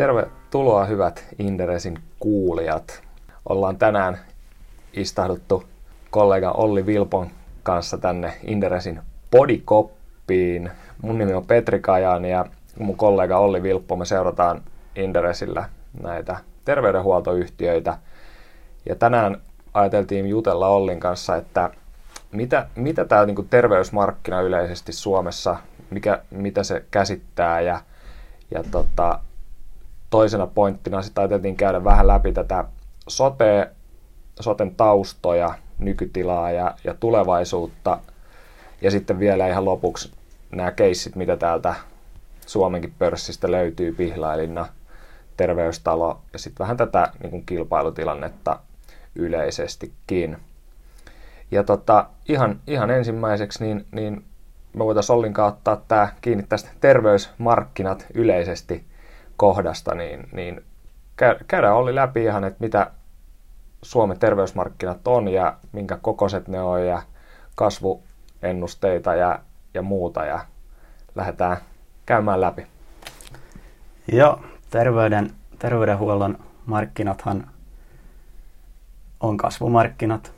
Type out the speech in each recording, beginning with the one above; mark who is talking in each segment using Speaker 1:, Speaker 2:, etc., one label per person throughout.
Speaker 1: Tervetuloa hyvät Inderesin kuulijat. Ollaan tänään istahduttu kollega Olli Vilpon kanssa tänne Inderesin podikoppiin. Mun nimi on Petri Kajan ja mun kollega Olli Vilppo me seurataan Inderesillä näitä terveydenhuoltoyhtiöitä. Ja tänään ajateltiin jutella Ollin kanssa, että mitä, mitä tämä niin terveysmarkkina yleisesti Suomessa, mikä, mitä se käsittää ja, ja tota, toisena pointtina sitten ajateltiin käydä vähän läpi tätä sote, soten taustoja, nykytilaa ja, ja tulevaisuutta. Ja sitten vielä ihan lopuksi nämä keissit, mitä täältä Suomenkin pörssistä löytyy, Pihlailinna, Terveystalo ja sitten vähän tätä niin kuin kilpailutilannetta yleisestikin. Ja tota, ihan, ihan ensimmäiseksi niin, niin me voitaisiin Ollinkaan ottaa tämä kiinni tästä terveysmarkkinat yleisesti kohdasta, niin, niin käydään Olli läpi ihan, että mitä Suomen terveysmarkkinat on ja minkä kokoiset ne on ja kasvuennusteita ja, ja muuta ja lähdetään käymään läpi.
Speaker 2: Joo, terveyden, terveydenhuollon markkinathan on kasvumarkkinat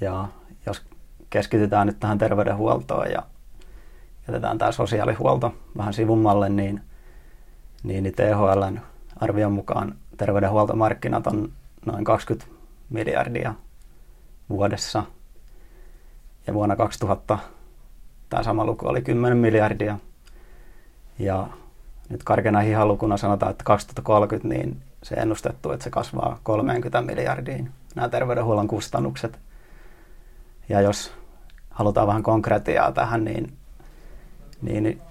Speaker 2: ja jos keskitytään nyt tähän terveydenhuoltoon ja jätetään tämä sosiaalihuolto vähän sivummalle, niin, niin, niin THLn arvion mukaan terveydenhuoltomarkkinat on noin 20 miljardia vuodessa. Ja vuonna 2000 tämä sama luku oli 10 miljardia. Ja nyt karkeana hihalukuna sanotaan, että 2030 niin se ennustettu, että se kasvaa 30 miljardiin nämä terveydenhuollon kustannukset. Ja jos halutaan vähän konkretiaa tähän, niin, niin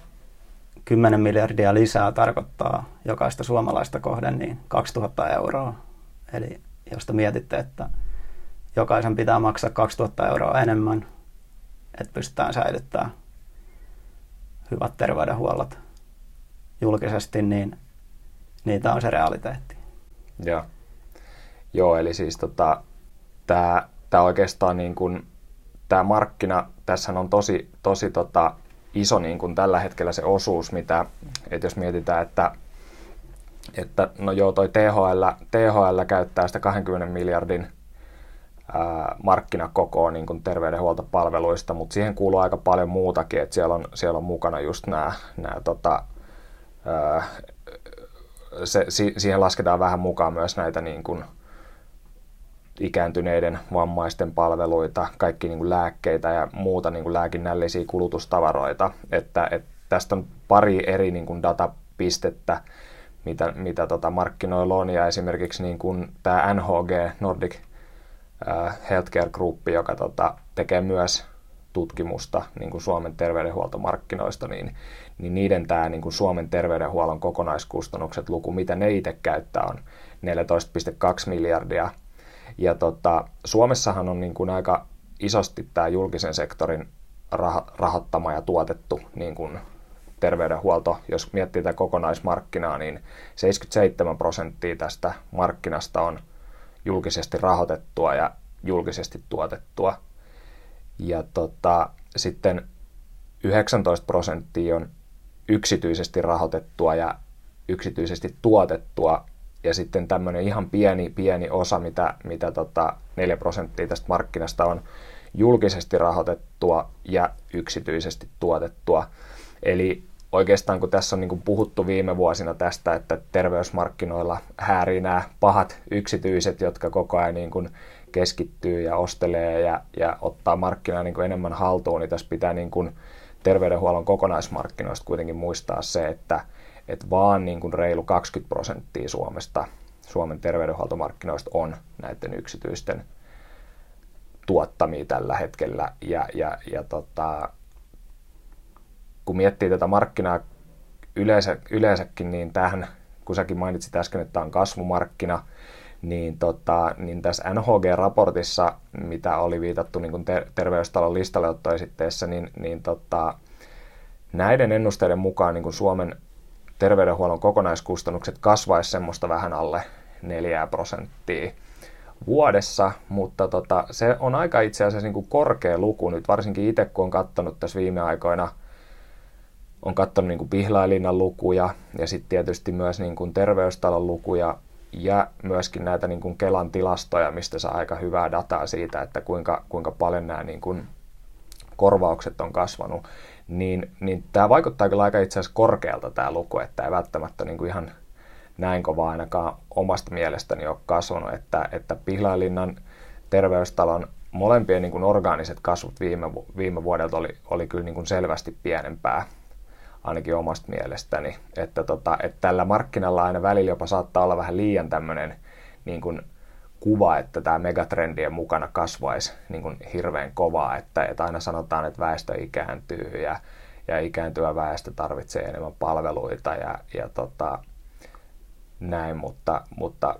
Speaker 2: 10 miljardia lisää tarkoittaa jokaista suomalaista kohden niin 2000 euroa. Eli jos te mietitte, että jokaisen pitää maksaa 2000 euroa enemmän, että pystytään säilyttämään hyvät terveydenhuollot julkisesti, niin niitä on se realiteetti.
Speaker 1: Joo, Joo eli siis tota, tämä oikeastaan niin kuin, tämä markkina, tässä on tosi, tosi tota, iso niin kuin tällä hetkellä se osuus, mitä, että jos mietitään, että että no joo, toi THL, THL käyttää sitä 20 miljardin ää, markkinakokoa niin kuin terveydenhuoltopalveluista, mutta siihen kuuluu aika paljon muutakin, että siellä on, siellä on mukana just nämä, nämä tota, ää, se, si, siihen lasketaan vähän mukaan myös näitä niin kuin, ikääntyneiden vammaisten palveluita, kaikki niin kuin lääkkeitä ja muuta niin kuin lääkinnällisiä kulutustavaroita. Että, että tästä on pari eri niin kuin datapistettä, mitä, mitä tota markkinoilla on. Ja esimerkiksi niin kuin tämä NHG, Nordic Healthcare Group, joka tota, tekee myös tutkimusta niin kuin Suomen terveydenhuoltomarkkinoista, niin, niin niiden tämä niin kuin Suomen terveydenhuollon kokonaiskustannukset luku, mitä ne itse käyttää, on 14,2 miljardia. Ja tota, Suomessahan on niin kuin aika isosti tämä julkisen sektorin rah- rahoittama ja tuotettu niin kuin terveydenhuolto, jos miettii tätä kokonaismarkkinaa, niin 77 prosenttia tästä markkinasta on julkisesti rahoitettua ja julkisesti tuotettua. Ja tota, sitten 19 prosenttia on yksityisesti rahoitettua ja yksityisesti tuotettua. Ja sitten tämmöinen ihan pieni, pieni osa, mitä, mitä tota 4 prosenttia tästä markkinasta on julkisesti rahoitettua ja yksityisesti tuotettua. Eli oikeastaan kun tässä on niin puhuttu viime vuosina tästä, että terveysmarkkinoilla häärii nämä pahat yksityiset, jotka koko ajan niin kuin keskittyy ja ostelee ja, ja ottaa markkinaa niin enemmän haltuun, niin tässä pitää niin kuin terveydenhuollon kokonaismarkkinoista kuitenkin muistaa se, että, että vaan niin kuin reilu 20 prosenttia Suomesta, Suomen terveydenhuoltomarkkinoista on näiden yksityisten tuottamia tällä hetkellä. Ja, ja, ja tota, kun miettii tätä markkinaa yleensä, yleensäkin, niin tähän, kun säkin mainitsit äsken, että tämä on kasvumarkkina, niin, tota, niin tässä NHG-raportissa, mitä oli viitattu niin kuin ter- terveystalon listalleottoesitteessä, niin, niin tota, näiden ennusteiden mukaan niin kuin Suomen terveydenhuollon kokonaiskustannukset kasvaisi semmoista vähän alle 4 prosenttia vuodessa, mutta tota, se on aika itse asiassa niin kuin korkea luku nyt, varsinkin itse kun on katsonut tässä viime aikoina on katsonut niin kuin Pihlailinnan lukuja ja sitten tietysti myös niin kuin terveystalon lukuja ja myöskin näitä niin kuin Kelan tilastoja, mistä saa aika hyvää dataa siitä, että kuinka, kuinka paljon nämä niin kuin korvaukset on kasvanut, niin, niin tämä vaikuttaa kyllä aika itse asiassa korkealta tämä luku, että ei välttämättä niin kuin ihan näin kova ainakaan omasta mielestäni ole kasvanut, että, että Pihlailinnan terveystalon molempien niin kuin orgaaniset kasvut viime, viime vuodelta oli, oli kyllä niin kuin selvästi pienempää ainakin omasta mielestäni. Että, tota, että tällä markkinalla aina välillä jopa saattaa olla vähän liian tämmöinen niin kuin kuva, että tämä megatrendien mukana kasvaisi niin kuin hirveän kovaa, että, että aina sanotaan, että väestö ikääntyy ja, ja ikääntyvä väestö tarvitsee enemmän palveluita ja, ja tota, näin, mutta, mutta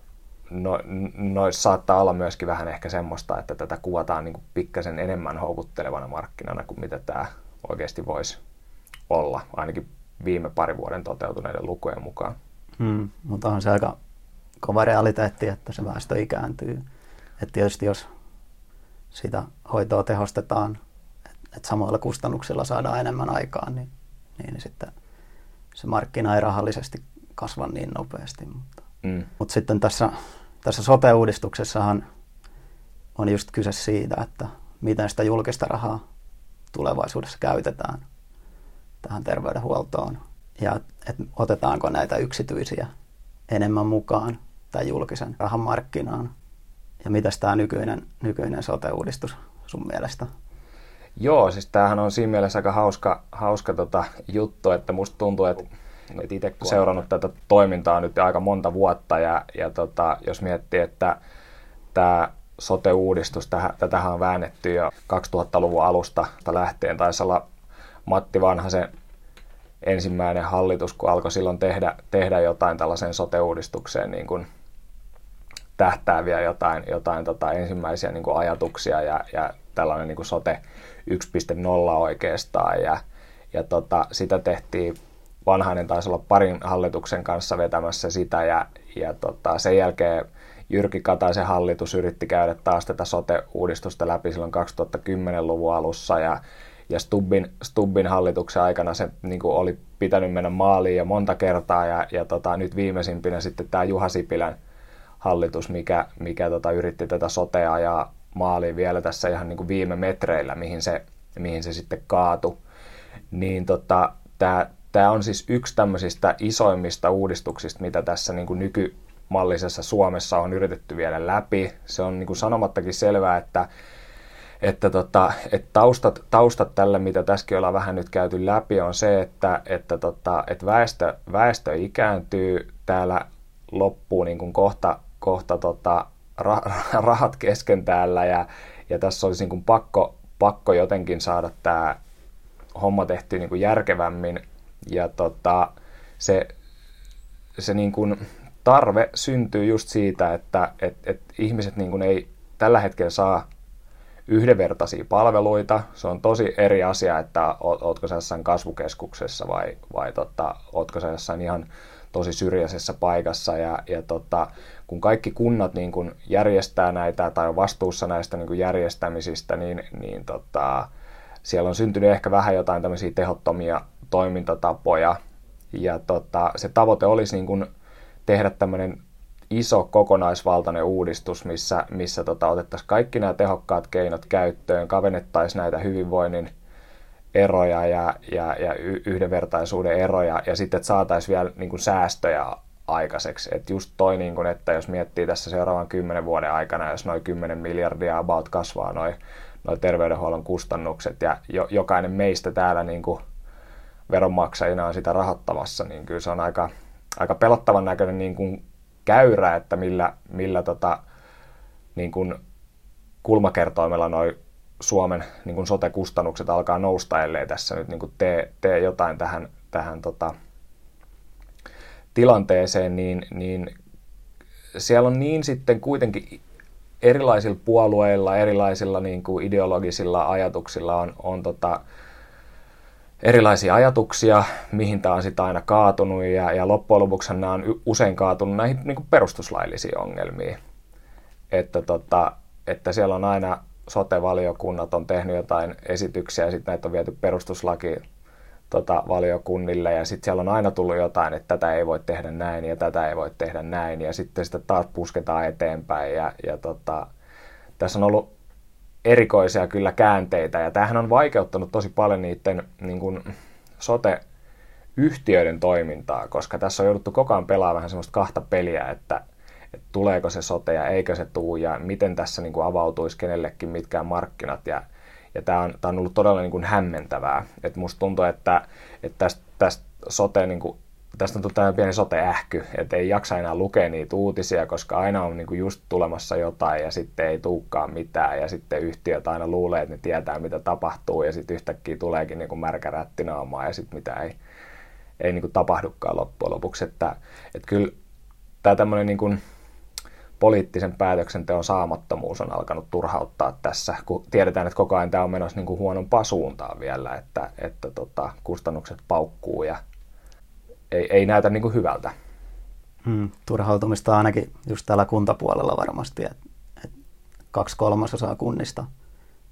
Speaker 1: no, noissa saattaa olla myöskin vähän ehkä semmoista, että tätä kuvataan niin pikkasen enemmän houkuttelevana markkinana kuin mitä tämä oikeasti voisi olla, ainakin viime parin vuoden toteutuneiden lukujen mukaan.
Speaker 2: Hmm, mutta on se aika kova realiteetti, että se väestö ikääntyy. Että tietysti jos sitä hoitoa tehostetaan, että samoilla kustannuksilla saadaan enemmän aikaa, niin, niin sitten se markkina ei rahallisesti kasva niin nopeasti. Mutta, mm. mutta sitten tässä, tässä sote-uudistuksessahan on just kyse siitä, että miten sitä julkista rahaa tulevaisuudessa käytetään tähän terveydenhuoltoon ja että otetaanko näitä yksityisiä enemmän mukaan tai julkisen rahan markkinaan. Ja mitäs tämä nykyinen, nykyinen sote-uudistus sun mielestä?
Speaker 1: Joo, siis tämähän on siinä mielessä aika hauska, hauska tota juttu, että musta tuntuu, että et itse seurannut tätä toimintaa nyt aika monta vuotta ja, ja tota, jos miettii, että tämä sote-uudistus, tätähän on väännetty jo 2000-luvun alusta lähtien, taisi olla Matti Vanhasen ensimmäinen hallitus, kun alkoi silloin tehdä, tehdä jotain tällaiseen sote-uudistukseen niin kuin tähtääviä jotain, jotain tota ensimmäisiä niin kuin ajatuksia ja, ja tällainen niin kuin sote 1.0 oikeastaan. Ja, ja tota, sitä tehtiin vanhainen taisi olla parin hallituksen kanssa vetämässä sitä ja, ja tota, sen jälkeen Jyrki Kataisen hallitus yritti käydä taas tätä sote-uudistusta läpi silloin 2010-luvun alussa ja, ja Stubbin, Stubbin hallituksen aikana se niin kuin oli pitänyt mennä maaliin jo monta kertaa ja, ja tota, nyt viimeisimpinä sitten tämä Juha Sipilän hallitus, mikä, mikä tota, yritti tätä sotea ja maaliin vielä tässä ihan niin kuin viime metreillä, mihin se, mihin se sitten kaatui. Niin tota, tämä on siis yksi tämmöisistä isoimmista uudistuksista, mitä tässä niin kuin nykymallisessa Suomessa on yritetty viedä läpi. Se on niin kuin sanomattakin selvää, että, että, tota, että taustat, taustat tälle, mitä tässäkin ollaan vähän nyt käyty läpi, on se, että, että, tota, että väestö, väestö ikääntyy, täällä loppuu niin kuin kohta, kohta tota, rahat kesken täällä ja, ja tässä olisi niin kuin pakko, pakko jotenkin saada tämä homma tehty niin kuin järkevämmin ja tota, se, se niin kuin tarve syntyy just siitä, että et, et ihmiset niin kuin ei tällä hetkellä saa yhdenvertaisia palveluita. Se on tosi eri asia, että ootko sä jossain kasvukeskuksessa vai, vai tota, ootko sä jossain ihan tosi syrjäisessä paikassa. Ja, ja tota, kun kaikki kunnat niin kun järjestää näitä tai on vastuussa näistä niin kun järjestämisistä, niin, niin tota, siellä on syntynyt ehkä vähän jotain tämmöisiä tehottomia toimintatapoja. Ja tota, se tavoite olisi niin kuin tehdä tämmöinen iso kokonaisvaltainen uudistus, missä, missä tota, otettaisiin kaikki nämä tehokkaat keinot käyttöön, kavennettaisiin näitä hyvinvoinnin eroja ja, ja, ja yhdenvertaisuuden eroja ja sitten saataisiin vielä niin säästöjä aikaiseksi. Et just toi, niin kun, että jos miettii tässä seuraavan kymmenen vuoden aikana, jos noin 10 miljardia about kasvaa noin noi terveydenhuollon kustannukset ja jo, jokainen meistä täällä niin kuin veronmaksajina on sitä rahoittamassa, niin kyllä se on aika, aika pelottavan näköinen niin kuin käyrä, että millä, millä tota, niin kuin kulmakertoimella noin Suomen niin kuin sote-kustannukset alkaa nousta, ellei tässä nyt niin kuin tee, tee jotain tähän, tähän tota, tilanteeseen, niin, niin siellä on niin sitten kuitenkin erilaisilla puolueilla, erilaisilla niin kuin ideologisilla ajatuksilla on, on tota, erilaisia ajatuksia, mihin tämä on sitten aina kaatunut, ja, ja loppujen lopuksi nämä on usein kaatunut näihin niin kuin perustuslaillisiin ongelmiin. Että, tota, että siellä on aina sote-valiokunnat on tehnyt jotain esityksiä, ja sitten näitä on viety perustuslaki tota, valiokunnille. Ja sitten siellä on aina tullut jotain, että tätä ei voi tehdä näin ja tätä ei voi tehdä näin. Ja sitten sitä taas pusketaan eteenpäin. Ja, ja tota, tässä on ollut erikoisia kyllä käänteitä. Ja tämähän on vaikeuttanut tosi paljon niiden niin kuin, sote-yhtiöiden toimintaa, koska tässä on jouduttu koko ajan pelaamaan vähän semmoista kahta peliä, että, että tuleeko se sote ja eikö se tuu ja miten tässä niin kuin avautuisi kenellekin mitkään markkinat. Ja ja tämä on, tämä on ollut todella niin kuin hämmentävää. Et musta tuntuu, että, että tästä, tästä sote, niin kuin, tästä on tullut pieni sote-ähky, että ei jaksa enää lukea niitä uutisia, koska aina on niin kuin just tulemassa jotain ja sitten ei tuukkaan mitään ja sitten yhtiöt aina luulee, että ne tietää mitä tapahtuu ja sitten yhtäkkiä tuleekin niin kuin märkä rättinaamaa ja sitten mitä ei, ei niin kuin tapahdukaan loppujen lopuksi. Että, että kyllä tämä tämmöinen niin kuin, poliittisen päätöksenteon saamattomuus on alkanut turhauttaa tässä, kun tiedetään, että koko ajan tämä on menossa niin kuin huonompaa suuntaan vielä, että, että tota, kustannukset paukkuu ja ei, ei näytä niin kuin hyvältä.
Speaker 2: Hmm, turhautumista ainakin just täällä kuntapuolella varmasti, että et kaksi kolmasosaa kunnista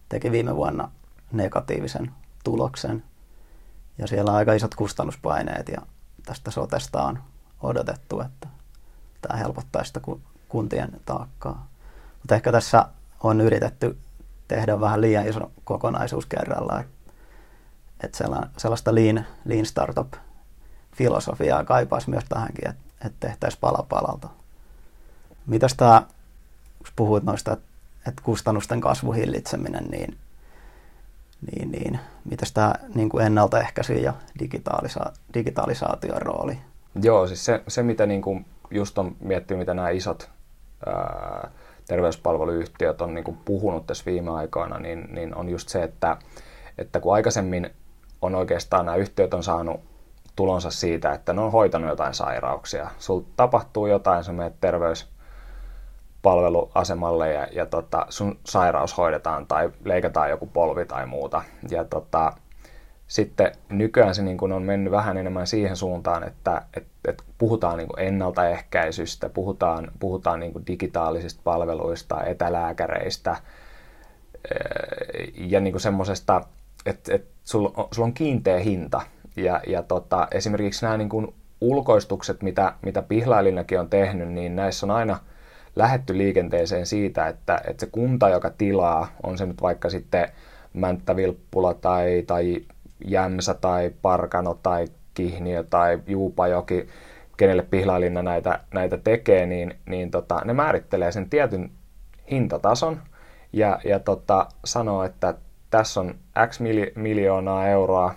Speaker 2: teki viime vuonna negatiivisen tuloksen ja siellä on aika isot kustannuspaineet ja tästä sotesta on odotettu, että tämä helpottaa sitä kuntien taakkaa. Mutta ehkä tässä on yritetty tehdä vähän liian iso kokonaisuus kerralla. Että sellaista lean, lean startup-filosofiaa kaipaisi myös tähänkin, että et tehtäisiin pala palalta. Mitäs tämä, kun puhuit noista, että kustannusten kasvuhillitseminen, niin, niin, niin mitäs tämä niin kuin ennaltaehkäisy ja digitaalisa, digitalisaation rooli?
Speaker 1: Joo, siis se, se mitä niin kuin just on miettinyt, mitä nämä isot terveyspalveluyhtiöt on niin kuin puhunut tässä viime aikoina, niin, niin on just se, että, että kun aikaisemmin on oikeastaan nämä yhtiöt on saanut tulonsa siitä, että ne on hoitanut jotain sairauksia. Sul tapahtuu jotain, sä menet terveyspalveluasemalle ja, ja tota, sun sairaus hoidetaan tai leikataan joku polvi tai muuta. Ja tota, sitten nykyään se niin kuin on mennyt vähän enemmän siihen suuntaan, että, että, että puhutaan niin kuin ennaltaehkäisystä, puhutaan, puhutaan niin kuin digitaalisista palveluista, etälääkäreistä ja niin kuin semmoisesta, että, että sulla, on, sulla on kiinteä hinta. Ja, ja tota, esimerkiksi nämä niin kuin ulkoistukset, mitä, mitä Pihlailinakin on tehnyt, niin näissä on aina lähetty liikenteeseen siitä, että, että se kunta, joka tilaa, on se nyt vaikka sitten Mänttä-Vilppula tai, tai Jämsä tai Parkano tai Kihniö tai Juupajoki, kenelle Pihlailinna näitä, näitä tekee, niin, niin tota, ne määrittelee sen tietyn hintatason ja, ja tota, sanoo, että tässä on X miljoonaa euroa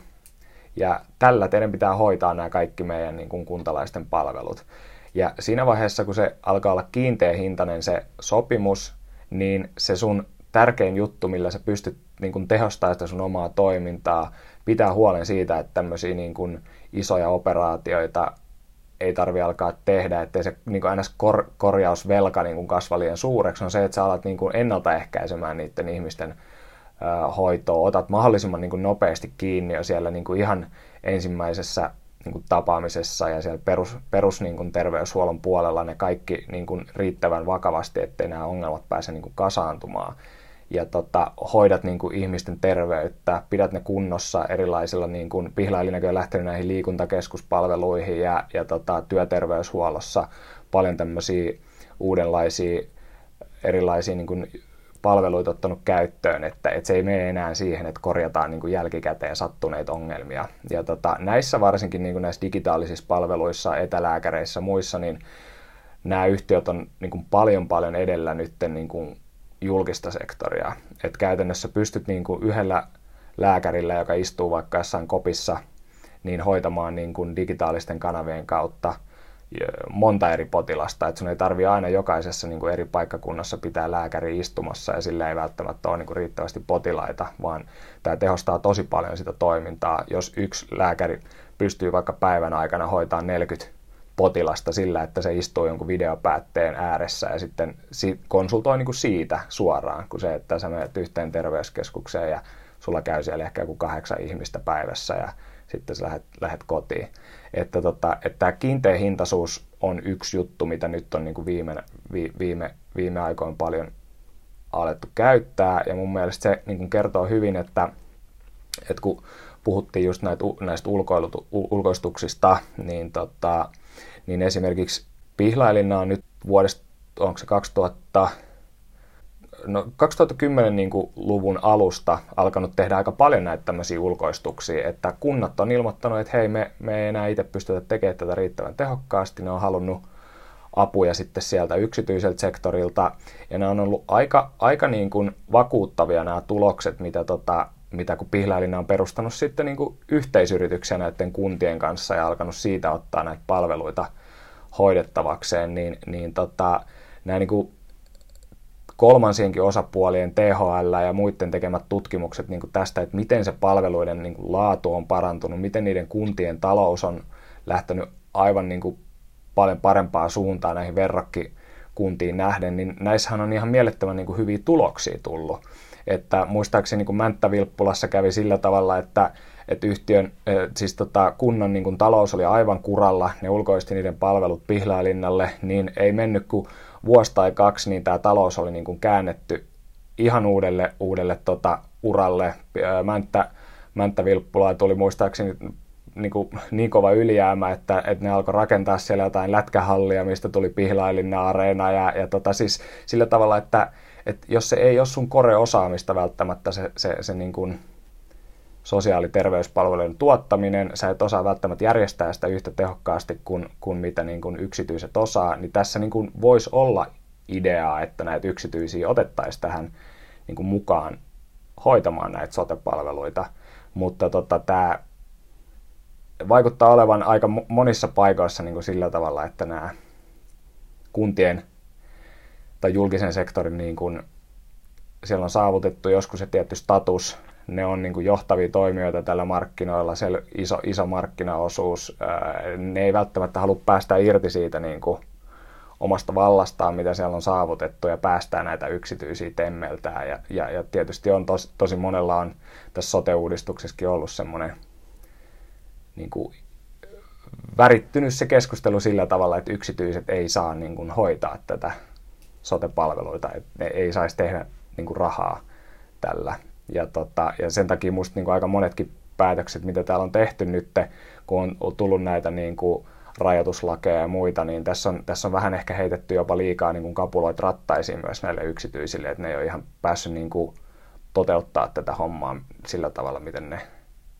Speaker 1: ja tällä teidän pitää hoitaa nämä kaikki meidän niin kuin kuntalaisten palvelut. Ja siinä vaiheessa, kun se alkaa olla kiinteä hintainen se sopimus, niin se sun tärkein juttu, millä sä pystyt niin kuin tehostamaan sitä sun omaa toimintaa, pitää huolen siitä, että tämmöisiä niin kuin isoja operaatioita ei tarvi alkaa tehdä, ettei se niin kuin ns. Kor- korjausvelka niin kuin kasva liian suureksi, on se, että sä alat niin kuin ennaltaehkäisemään niiden ihmisten hoitoa, otat mahdollisimman niin kuin nopeasti kiinni jo siellä niin kuin ihan ensimmäisessä niin kuin tapaamisessa ja siellä perus, perus niin kuin terveyshuollon puolella ne kaikki niin kuin riittävän vakavasti, ettei nämä ongelmat pääse niin kuin kasaantumaan ja tota, hoidat niin kuin ihmisten terveyttä, pidät ne kunnossa erilaisilla, niin kuin Pihlailinakin on lähtenyt näihin liikuntakeskuspalveluihin ja, ja tota, työterveyshuollossa paljon tämmöisiä uudenlaisia erilaisia niin kuin palveluita ottanut käyttöön, että, että se ei mene enää siihen, että korjataan niin kuin jälkikäteen sattuneita ongelmia. Ja tota, näissä varsinkin niin kuin näissä digitaalisissa palveluissa, etälääkäreissä muissa, niin nämä yhtiöt on niin kuin paljon paljon edellä nyt niin kuin julkista sektoria. Et käytännössä pystyt niin kuin yhdellä lääkärillä, joka istuu vaikka jossain kopissa, niin hoitamaan niin kuin digitaalisten kanavien kautta monta eri potilasta, että sun ei tarvi aina jokaisessa niin kuin eri paikkakunnassa pitää lääkäri istumassa ja sillä ei välttämättä ole niin kuin riittävästi potilaita, vaan tämä tehostaa tosi paljon sitä toimintaa. Jos yksi lääkäri pystyy vaikka päivän aikana hoitamaan 40 potilasta sillä, että se istuu jonkun videopäätteen ääressä ja sitten konsultoi niin kuin siitä suoraan, kuin se, että sä menet yhteen terveyskeskukseen ja sulla käy siellä ehkä joku kahdeksan ihmistä päivässä ja sitten sä lähdet, lähdet kotiin. Että, tota, että tämä kiinteä hintaisuus on yksi juttu, mitä nyt on niin kuin viime, viime, viime aikoina paljon alettu käyttää ja mun mielestä se niin kuin kertoo hyvin, että, että kun puhuttiin just näitä, näistä ulkoistuksista, niin, tota, niin esimerkiksi Pihlailinna on nyt vuodesta, onko se 2000, no 2010 niin kuin luvun alusta alkanut tehdä aika paljon näitä tämmöisiä ulkoistuksia, että kunnat on ilmoittanut, että hei, me, me ei enää itse pystytä tekemään tätä riittävän tehokkaasti, ne on halunnut apuja sitten sieltä yksityiseltä sektorilta, ja ne on ollut aika, aika niin kuin vakuuttavia nämä tulokset, mitä, tota, mitä kun Pihlailina on perustanut sitten niin kuin yhteisyrityksiä näiden kuntien kanssa ja alkanut siitä ottaa näitä palveluita hoidettavakseen, niin, niin tota, nämä niin kuin kolmansienkin osapuolien THL ja muiden tekemät tutkimukset niin kuin tästä, että miten se palveluiden niin kuin laatu on parantunut, miten niiden kuntien talous on lähtenyt aivan niin kuin paljon parempaa suuntaa näihin verrokkikuntiin nähden, niin näissähän on ihan mielettömän niin kuin hyviä tuloksia tullut. Että muistaakseni niin kuin Mänttä-Vilppulassa kävi sillä tavalla, että, että yhtiön, siis tota, kunnan niin kuin talous oli aivan kuralla, ne ulkoisti niiden palvelut Pihlailinnalle, niin ei mennyt kuin vuosi tai kaksi, niin tämä talous oli niin kuin käännetty ihan uudelle, uudelle tota, uralle. Mänttä, Mänttä-Vilppula tuli muistaakseni niin, kuin, niin kova ylijäämä, että, että ne alkoi rakentaa siellä jotain lätkähallia, mistä tuli Pihlailinna areena ja, ja tota, siis sillä tavalla, että, että jos se ei ole sun kore-osaamista välttämättä se, se, se niin kuin sosiaaliterveyspalvelujen tuottaminen, sä et osaa välttämättä järjestää sitä yhtä tehokkaasti kuin, kuin mitä niin kuin yksityiset osaa, niin tässä niin kuin voisi olla ideaa, että näitä yksityisiä otettaisiin tähän niin kuin mukaan hoitamaan näitä sotepalveluita, mutta tota, tämä vaikuttaa olevan aika monissa paikoissa niin kuin sillä tavalla, että nämä kuntien tai julkisen sektorin, niin kuin, siellä on saavutettu joskus se tietty status, ne on niin kuin johtavia toimijoita tällä markkinoilla, se iso, iso markkinaosuus, ne ei välttämättä halua päästä irti siitä niin kuin omasta vallastaan, mitä siellä on saavutettu ja päästää näitä yksityisiä temmeltään. Ja, ja, ja tietysti on tos, tosi monella on tässä sote-uudistuksessakin ollut semmoinen niin kuin värittynyt se keskustelu sillä tavalla, että yksityiset ei saa niin kuin hoitaa tätä sote-palveluita, että ne ei saisi tehdä niin kuin rahaa tällä. Ja, tota, ja sen takia minusta niin aika monetkin päätökset, mitä täällä on tehty nyt, kun on tullut näitä niin kuin rajoituslakeja ja muita, niin tässä on, tässä on vähän ehkä heitetty jopa liikaa niin kuin kapuloit rattaisiin myös näille yksityisille, että ne ei ole ihan päässyt niin kuin toteuttaa tätä hommaa sillä tavalla, miten ne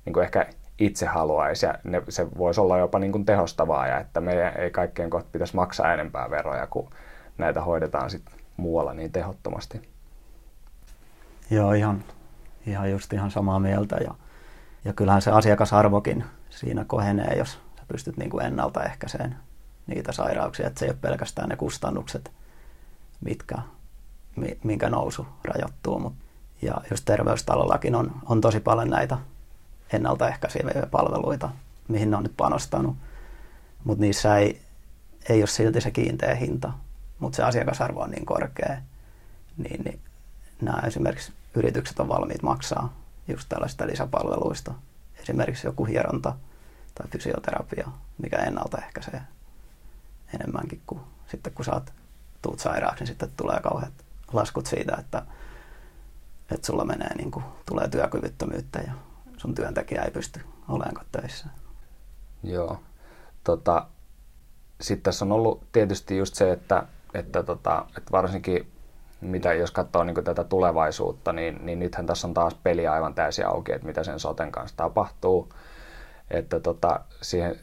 Speaker 1: niin kuin ehkä itse haluaisi. Ja ne, se voisi olla jopa niin kuin tehostavaa ja että meidän ei kaikkien kohta pitäisi maksaa enempää veroja, kun näitä hoidetaan sit muualla niin tehottomasti.
Speaker 2: Joo, ihan, ihan just ihan samaa mieltä. Ja, ja kyllähän se asiakasarvokin siinä kohenee, jos sä pystyt niin kuin ennaltaehkäiseen niitä sairauksia, että se ei ole pelkästään ne kustannukset, mitkä, minkä nousu rajoittuu. Mut, ja just terveystalollakin on, on tosi paljon näitä ennaltaehkäiseviä palveluita, mihin ne on nyt panostanut. Mutta niissä ei, ei ole silti se kiinteä hinta, mutta se asiakasarvo on niin korkea, niin, niin nämä esimerkiksi yritykset on valmiit maksaa just tällaista lisäpalveluista. Esimerkiksi joku hieronta tai fysioterapia, mikä ennaltaehkäisee enemmänkin kuin sitten kun saat tuut sairaaksi, niin sitten tulee kauheat laskut siitä, että, että sulla menee niin kuin, tulee työkyvyttömyyttä ja sun työntekijä ei pysty olemaan töissä.
Speaker 1: Joo. Tota, Sitten tässä on ollut tietysti just se, että, että, tota, että varsinkin mitä jos katsoo niin tätä tulevaisuutta, niin, niin nythän tässä on taas peli aivan täysin auki, että mitä sen soten kanssa tapahtuu. Että tota, siihen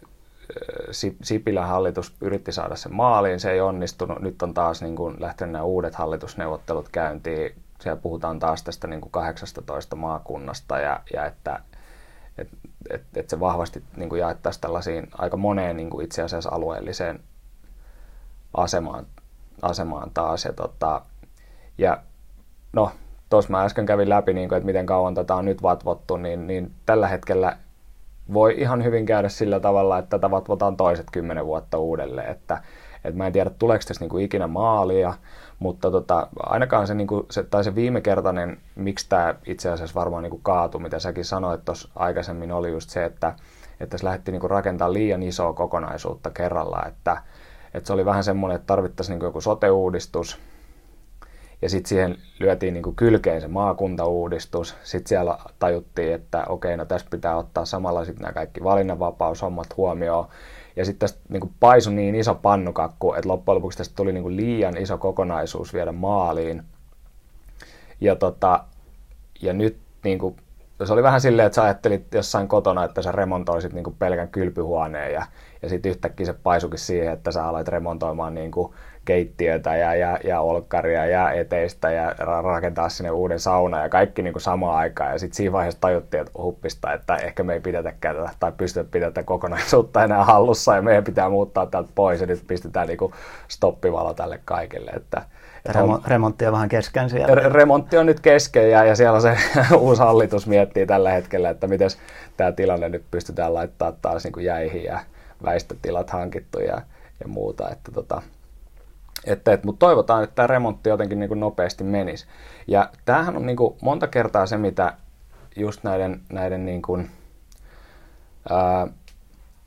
Speaker 1: Sipilän hallitus yritti saada sen maaliin, se ei onnistunut. Nyt on taas niin kuin lähtenyt nämä uudet hallitusneuvottelut käyntiin. Siellä puhutaan taas tästä niin kuin 18 maakunnasta ja, ja että et, et, et se vahvasti niin kuin jaettaisiin tällaisiin aika moneen niin kuin itse asiassa alueelliseen asemaan, asemaan taas. Ja, tota, ja no, tuossa mä äsken kävin läpi, niin kuin, että miten kauan tätä on nyt vatvottu, niin, niin tällä hetkellä voi ihan hyvin käydä sillä tavalla, että tätä vatvotaan toiset kymmenen vuotta uudelleen. Että, et mä en tiedä, tuleeko tässä niin ikinä maalia, mutta tota, ainakaan se, niin kuin, se, tai se viimekertainen, miksi tämä itse asiassa varmaan niin kaatui, mitä säkin sanoit tuossa aikaisemmin, oli just se, että, että se lähti niin kuin rakentamaan liian isoa kokonaisuutta kerralla, että, että se oli vähän semmoinen, että tarvittaisiin niin joku sote-uudistus, ja sitten siihen lyötiin niin kylkeen se maakuntauudistus. Sitten siellä tajuttiin, että okei, no tässä pitää ottaa samalla sitten nämä kaikki valinnanvapaushommat huomioon. Ja sitten tästä niin paisui niin iso pannukakku, että loppujen lopuksi tästä tuli niin liian iso kokonaisuus viedä maaliin. Ja, tota, ja nyt niin kuin, se oli vähän silleen, että sä ajattelit jossain kotona, että sä remontoisit niin pelkän kylpyhuoneen ja, ja sitten yhtäkkiä se paisukin siihen, että sä aloit remontoimaan niin kuin keittiötä ja, ja, ja olkkaria ja eteistä ja rakentaa sinne uuden sauna ja kaikki niin kuin samaan aikaan. Ja sitten siinä vaiheessa tajuttiin, että huppista, että ehkä me ei pidetäkään tätä tai pystytä pidetä kokonaisuutta enää hallussa ja meidän pitää muuttaa täältä pois ja nyt pistetään niin kuin stoppivalo tälle kaikille. Että,
Speaker 2: että Remo- remontti on vähän kesken siellä.
Speaker 1: Remontti on nyt kesken ja, ja siellä se uusi hallitus miettii tällä hetkellä, että miten tämä tilanne nyt pystytään laittaa taas niin kuin jäihin ja väistötilat hankittu ja, ja muuta. Että tota, että, et, mutta toivotaan, että tämä remontti jotenkin niin kuin nopeasti menisi. Ja tämähän on niin kuin monta kertaa se, mitä just näiden, näiden niin kuin, ää,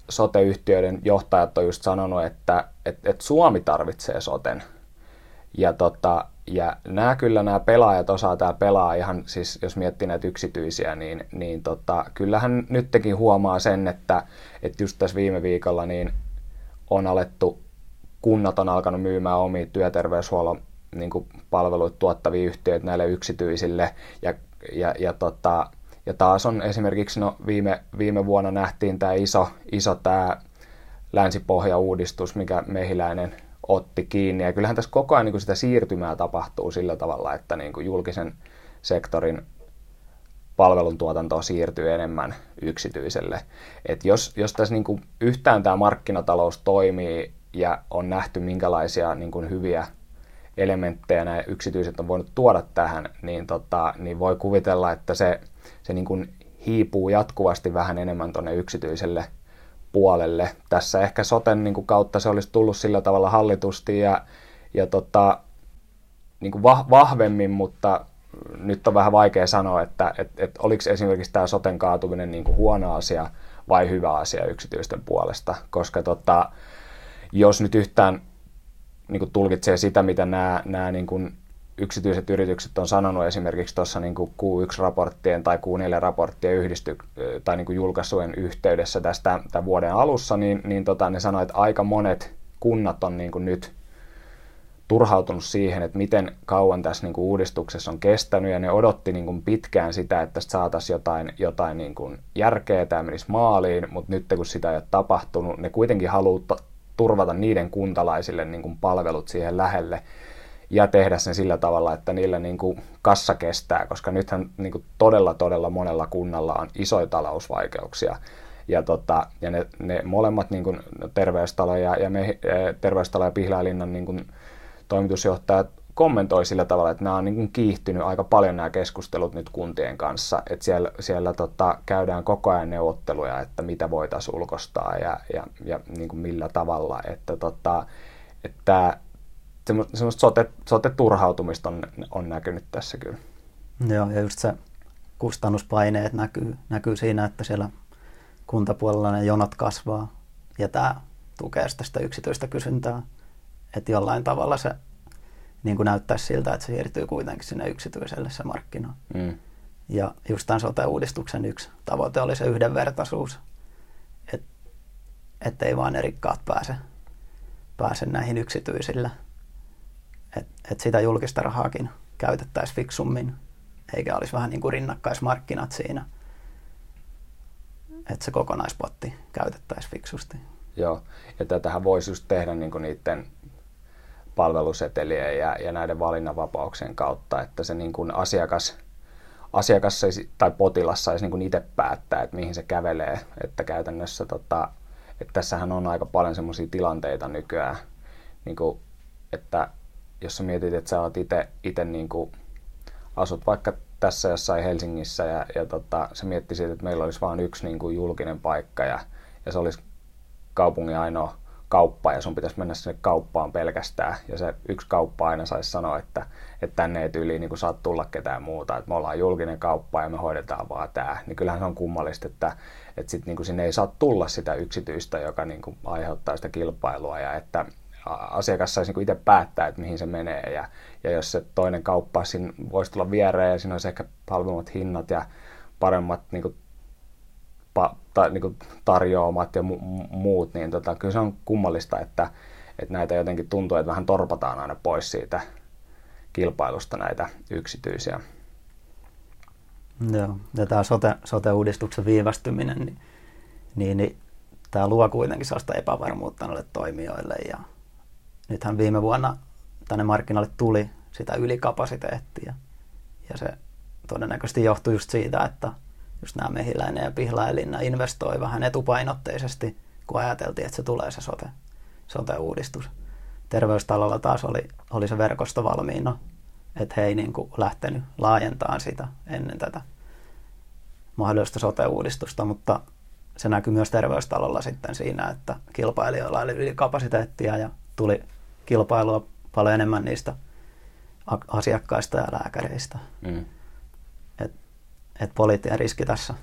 Speaker 1: sote-yhtiöiden johtajat on just sanonut, että et, et Suomi tarvitsee soten. Ja, tota, ja nämä kyllä nämä pelaajat osaa tämä pelaa ihan, siis jos miettii näitä yksityisiä, niin, niin tota, kyllähän nytkin huomaa sen, että, että just tässä viime viikolla niin on alettu kunnat on alkanut myymään omia työterveyshuollon niin kuin palveluita tuottavia yhtiöitä näille yksityisille. Ja, ja, ja, tota, ja taas on esimerkiksi no, viime, viime vuonna nähtiin tämä iso, iso tämä länsipohja-uudistus, mikä mehiläinen otti kiinni. Ja kyllähän tässä koko ajan niin kuin sitä siirtymää tapahtuu sillä tavalla, että niin kuin julkisen sektorin palveluntuotantoa siirtyy enemmän yksityiselle. Et jos, jos tässä niin kuin yhtään tämä markkinatalous toimii ja on nähty minkälaisia niin kuin hyviä elementtejä nämä yksityiset on voinut tuoda tähän, niin, tota, niin voi kuvitella, että se, se niin kuin hiipuu jatkuvasti vähän enemmän tuonne yksityiselle puolelle. Tässä ehkä soten niin kuin kautta se olisi tullut sillä tavalla hallitusti ja, ja tota, niin kuin vahvemmin, mutta nyt on vähän vaikea sanoa, että et, et oliko esimerkiksi tämä soten kaatuminen niin kuin huono asia vai hyvä asia yksityisten puolesta, koska tota, jos nyt yhtään niin kuin tulkitsee sitä, mitä nämä, nämä niin kuin yksityiset yritykset on sanonut esimerkiksi tuossa niin Q1-raporttien tai Q4-raporttien yhdisty, tai niin kuin julkaisujen yhteydessä tästä tämän vuoden alussa, niin, niin tota, ne sanoivat, että aika monet kunnat on niin kuin nyt turhautunut siihen, että miten kauan tässä niin kuin uudistuksessa on kestänyt, ja ne odotti niin kuin pitkään sitä, että tästä saataisiin jotain, jotain niin kuin järkeä, tämä menisi maaliin, mutta nyt kun sitä ei ole tapahtunut, ne kuitenkin haluaa turvata niiden kuntalaisille niin kuin palvelut siihen lähelle ja tehdä sen sillä tavalla, että niillä niin kuin kassa kestää, koska nythän niin kuin todella todella monella kunnalla on isoja talousvaikeuksia. Ja, tota, ja ne, ne molemmat niin kuin terveystalo ja, ja, me, terveystalo ja Pihlajalinnan niin kuin toimitusjohtajat kommentoi sillä tavalla, että nämä on niin kuin kiihtynyt aika paljon nämä keskustelut nyt kuntien kanssa, että siellä, siellä tota, käydään koko ajan neuvotteluja, että mitä voitaisiin ulkostaa ja, ja, ja niin kuin millä tavalla, että, tota, että semmoista sote, sote-turhautumista on, on näkynyt tässä kyllä.
Speaker 2: Joo, ja just se kustannuspaineet näkyy, näkyy siinä, että siellä kuntapuolella ne jonot kasvaa ja tämä tukee sitä yksityistä kysyntää, että jollain tavalla se niin kuin näyttäisi siltä, että se siirtyy kuitenkin sinne yksityiselle se markkina. Mm. Ja just tämän sote-uudistuksen yksi tavoite oli se yhdenvertaisuus, että ettei vaan ne rikkaat pääse, pääse näihin yksityisille. Että et sitä julkista rahaakin käytettäisiin fiksummin, eikä olisi vähän niin kuin rinnakkaismarkkinat siinä. Että se kokonaispotti käytettäisiin fiksusti.
Speaker 1: Joo, ja tätähän voisi just tehdä niin kuin niiden palvelusetelien ja, ja näiden valinnanvapauksien kautta, että se niin kuin asiakas, asiakas tai potilas saisi niin kuin itse päättää, että mihin se kävelee. Että käytännössä tota, että tässähän on aika paljon semmoisia tilanteita nykyään, niin kuin, että jos sä mietit, että sä oot itse niin kuin, asut vaikka tässä jossain Helsingissä ja, ja tota, se mietti että meillä olisi vain yksi niin kuin, julkinen paikka ja, ja se olisi kaupungin ainoa kauppa ja sun pitäisi mennä sinne kauppaan pelkästään. Ja se yksi kauppa aina saisi sanoa, että, että tänne ei tyyliin niin saat tulla ketään muuta, että me ollaan julkinen kauppa ja me hoidetaan vaan tämä. Niin kyllähän se on kummallista, että, että sit niin kuin sinne ei saa tulla sitä yksityistä, joka niin kuin aiheuttaa sitä kilpailua ja että asiakas saisi niin itse päättää, että mihin se menee. Ja, ja jos se toinen kauppa siinä voisi tulla viereen ja siinä olisi ehkä halvemmat hinnat ja paremmat niin kuin, pa, ta, niin kuin tarjoamat ja mu- muut, niin tota, kyllä se on kummallista, että, että näitä jotenkin tuntuu, että vähän torpataan aina pois siitä kilpailusta näitä yksityisiä.
Speaker 2: Joo, ja tämä sote, sote-uudistuksen viivästyminen, niin, niin, niin tämä luo kuitenkin sellaista epävarmuutta noille toimijoille. Ja nythän viime vuonna tänne markkinalle tuli sitä ylikapasiteettia. Ja se todennäköisesti johtui just siitä, että just nämä Mehiläinen ja Pihlaelinna investoi vähän etupainotteisesti, kun ajateltiin, että se tulee se sote, sote-uudistus. Terveystalolla taas oli, oli se verkosto valmiina, että he ei niin kuin lähtenyt laajentamaan sitä ennen tätä mahdollista sote-uudistusta, mutta se näkyy myös terveystalolla sitten siinä, että kilpailijoilla oli ylikapasiteettia ja tuli kilpailua paljon enemmän niistä asiakkaista ja lääkäreistä. Mm. Et, et poliittinen riski tässä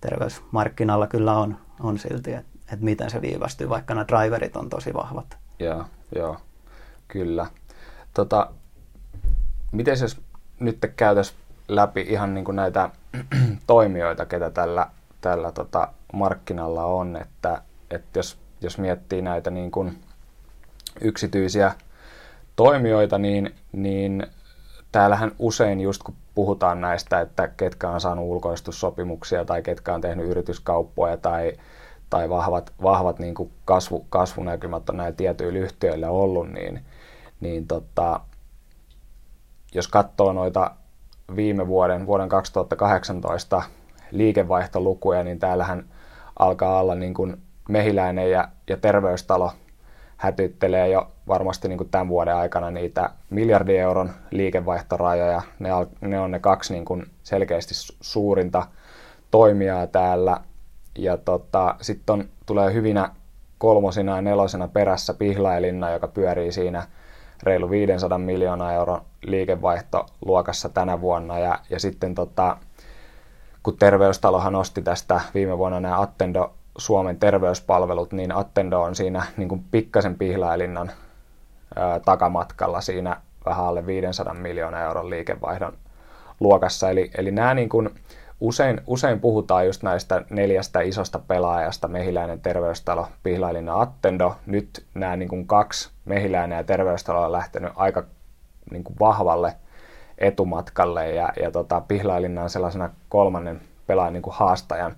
Speaker 2: terveysmarkkinalla kyllä on, on silti, että et miten se viivästyy, vaikka nämä driverit on tosi vahvat.
Speaker 1: Joo, joo kyllä. Tota, miten jos nyt käytäisiin läpi ihan niin kuin näitä toimijoita, ketä tällä, tällä tota markkinalla on, että, että jos, jos miettii näitä niin kuin yksityisiä toimijoita, niin, niin täällähän usein just kun puhutaan näistä, että ketkä on saanut ulkoistussopimuksia tai ketkä on tehnyt yrityskauppoja tai, tai vahvat, vahvat niin kuin kasvu, kasvunäkymät on näillä tietyillä yhtiöillä ollut, niin, niin tota, jos katsoo noita viime vuoden, vuoden 2018 liikevaihtolukuja, niin täällähän alkaa olla niin kuin mehiläinen ja, ja terveystalo hätyttelee jo varmasti niin kuin tämän vuoden aikana niitä miljardin euron liikevaihtorajoja. Ne, ne on ne kaksi niin kuin selkeästi suurinta toimijaa täällä. Ja tota, sitten tulee hyvinä kolmosina ja nelosena perässä Pihlailinna, joka pyörii siinä reilu 500 miljoonaa euron liikevaihtoluokassa tänä vuonna. Ja, ja sitten tota, kun Terveystalohan osti tästä viime vuonna nämä Attendo Suomen terveyspalvelut, niin Attendo on siinä niin kuin pikkasen pihlailinnan ää, takamatkalla siinä vähän alle 500 miljoonaa euron liikevaihdon luokassa. Eli, eli nämä niin kuin, usein, usein puhutaan just näistä neljästä isosta pelaajasta, Mehiläinen, Terveystalo, Pihlailinna, Attendo. Nyt nämä niin kuin kaksi, Mehiläinen ja Terveystalo on lähtenyt aika niin kuin vahvalle etumatkalle ja, ja tota, Pihlailinna on sellaisena kolmannen pelaajan niin kuin haastajan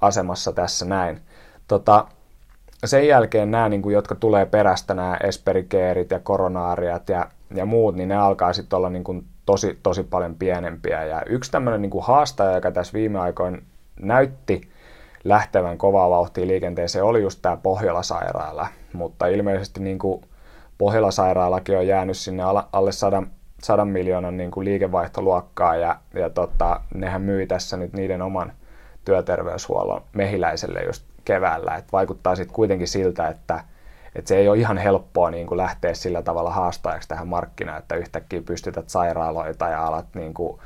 Speaker 1: asemassa tässä näin. Tota, sen jälkeen nämä, niin kuin, jotka tulee perästä, nämä esperikeerit ja koronaariat ja, ja muut, niin ne alkaa sitten olla niin kuin, tosi, tosi paljon pienempiä. Ja yksi tämmöinen niin haastaja, joka tässä viime aikoina näytti lähtevän kovaa vauhtia liikenteeseen, oli just tämä Pohjola-sairaala. Mutta ilmeisesti niin kuin Pohjola-sairaalakin on jäänyt sinne alle 100, 100 miljoonan niin kuin liikevaihtoluokkaa ja, ja tota, nehän myi tässä nyt niiden oman työterveyshuollon mehiläiselle just keväällä. Et vaikuttaa sitten kuitenkin siltä, että, että se ei ole ihan helppoa niin kuin lähteä sillä tavalla haastajaksi tähän markkinaan, että yhtäkkiä pystytät sairaaloita ja alat niin kuin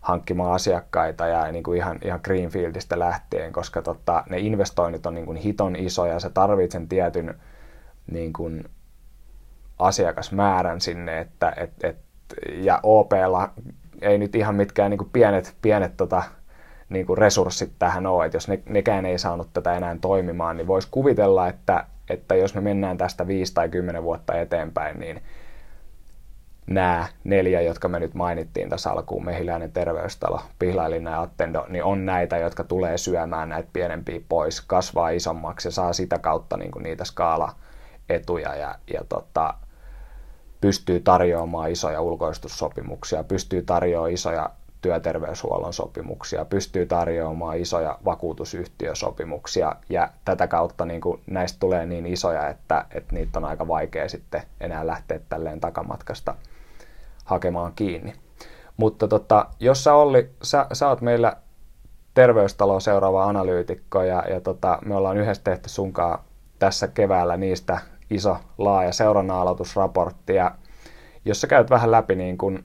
Speaker 1: hankkimaan asiakkaita ja niin kuin ihan, ihan Greenfieldistä lähtien, koska tota, ne investoinnit on niin kuin hiton isoja, sä tarvitset sen tietyn niin kuin asiakasmäärän sinne, että et, et, ja OPlla ei nyt ihan mitkään niin kuin pienet, pienet tota, niin kuin resurssit tähän ole, että jos ne, nekään ei saanut tätä enää toimimaan, niin voisi kuvitella, että, että jos me mennään tästä 5 tai 10 vuotta eteenpäin, niin nämä neljä, jotka me nyt mainittiin tässä alkuun, Mehiläinen terveystalo, Pihlailinna ja Attendo, niin on näitä, jotka tulee syömään näitä pienempiä pois, kasvaa isommaksi ja saa sitä kautta niin kuin niitä skaala-etuja ja, ja tota, pystyy tarjoamaan isoja ulkoistussopimuksia, pystyy tarjoamaan isoja työterveyshuollon sopimuksia, pystyy tarjoamaan isoja vakuutusyhtiösopimuksia ja tätä kautta niin kuin näistä tulee niin isoja, että, että niitä on aika vaikea sitten enää lähteä tälleen takamatkasta hakemaan kiinni. Mutta tota, jos sä Olli, sä, sä oot meillä terveystalo seuraava analyytikko ja, ja tota, me ollaan yhdessä tehty sunkaan tässä keväällä niistä iso laaja seurannan-aloitusraportti ja jos sä käyt vähän läpi niin kuin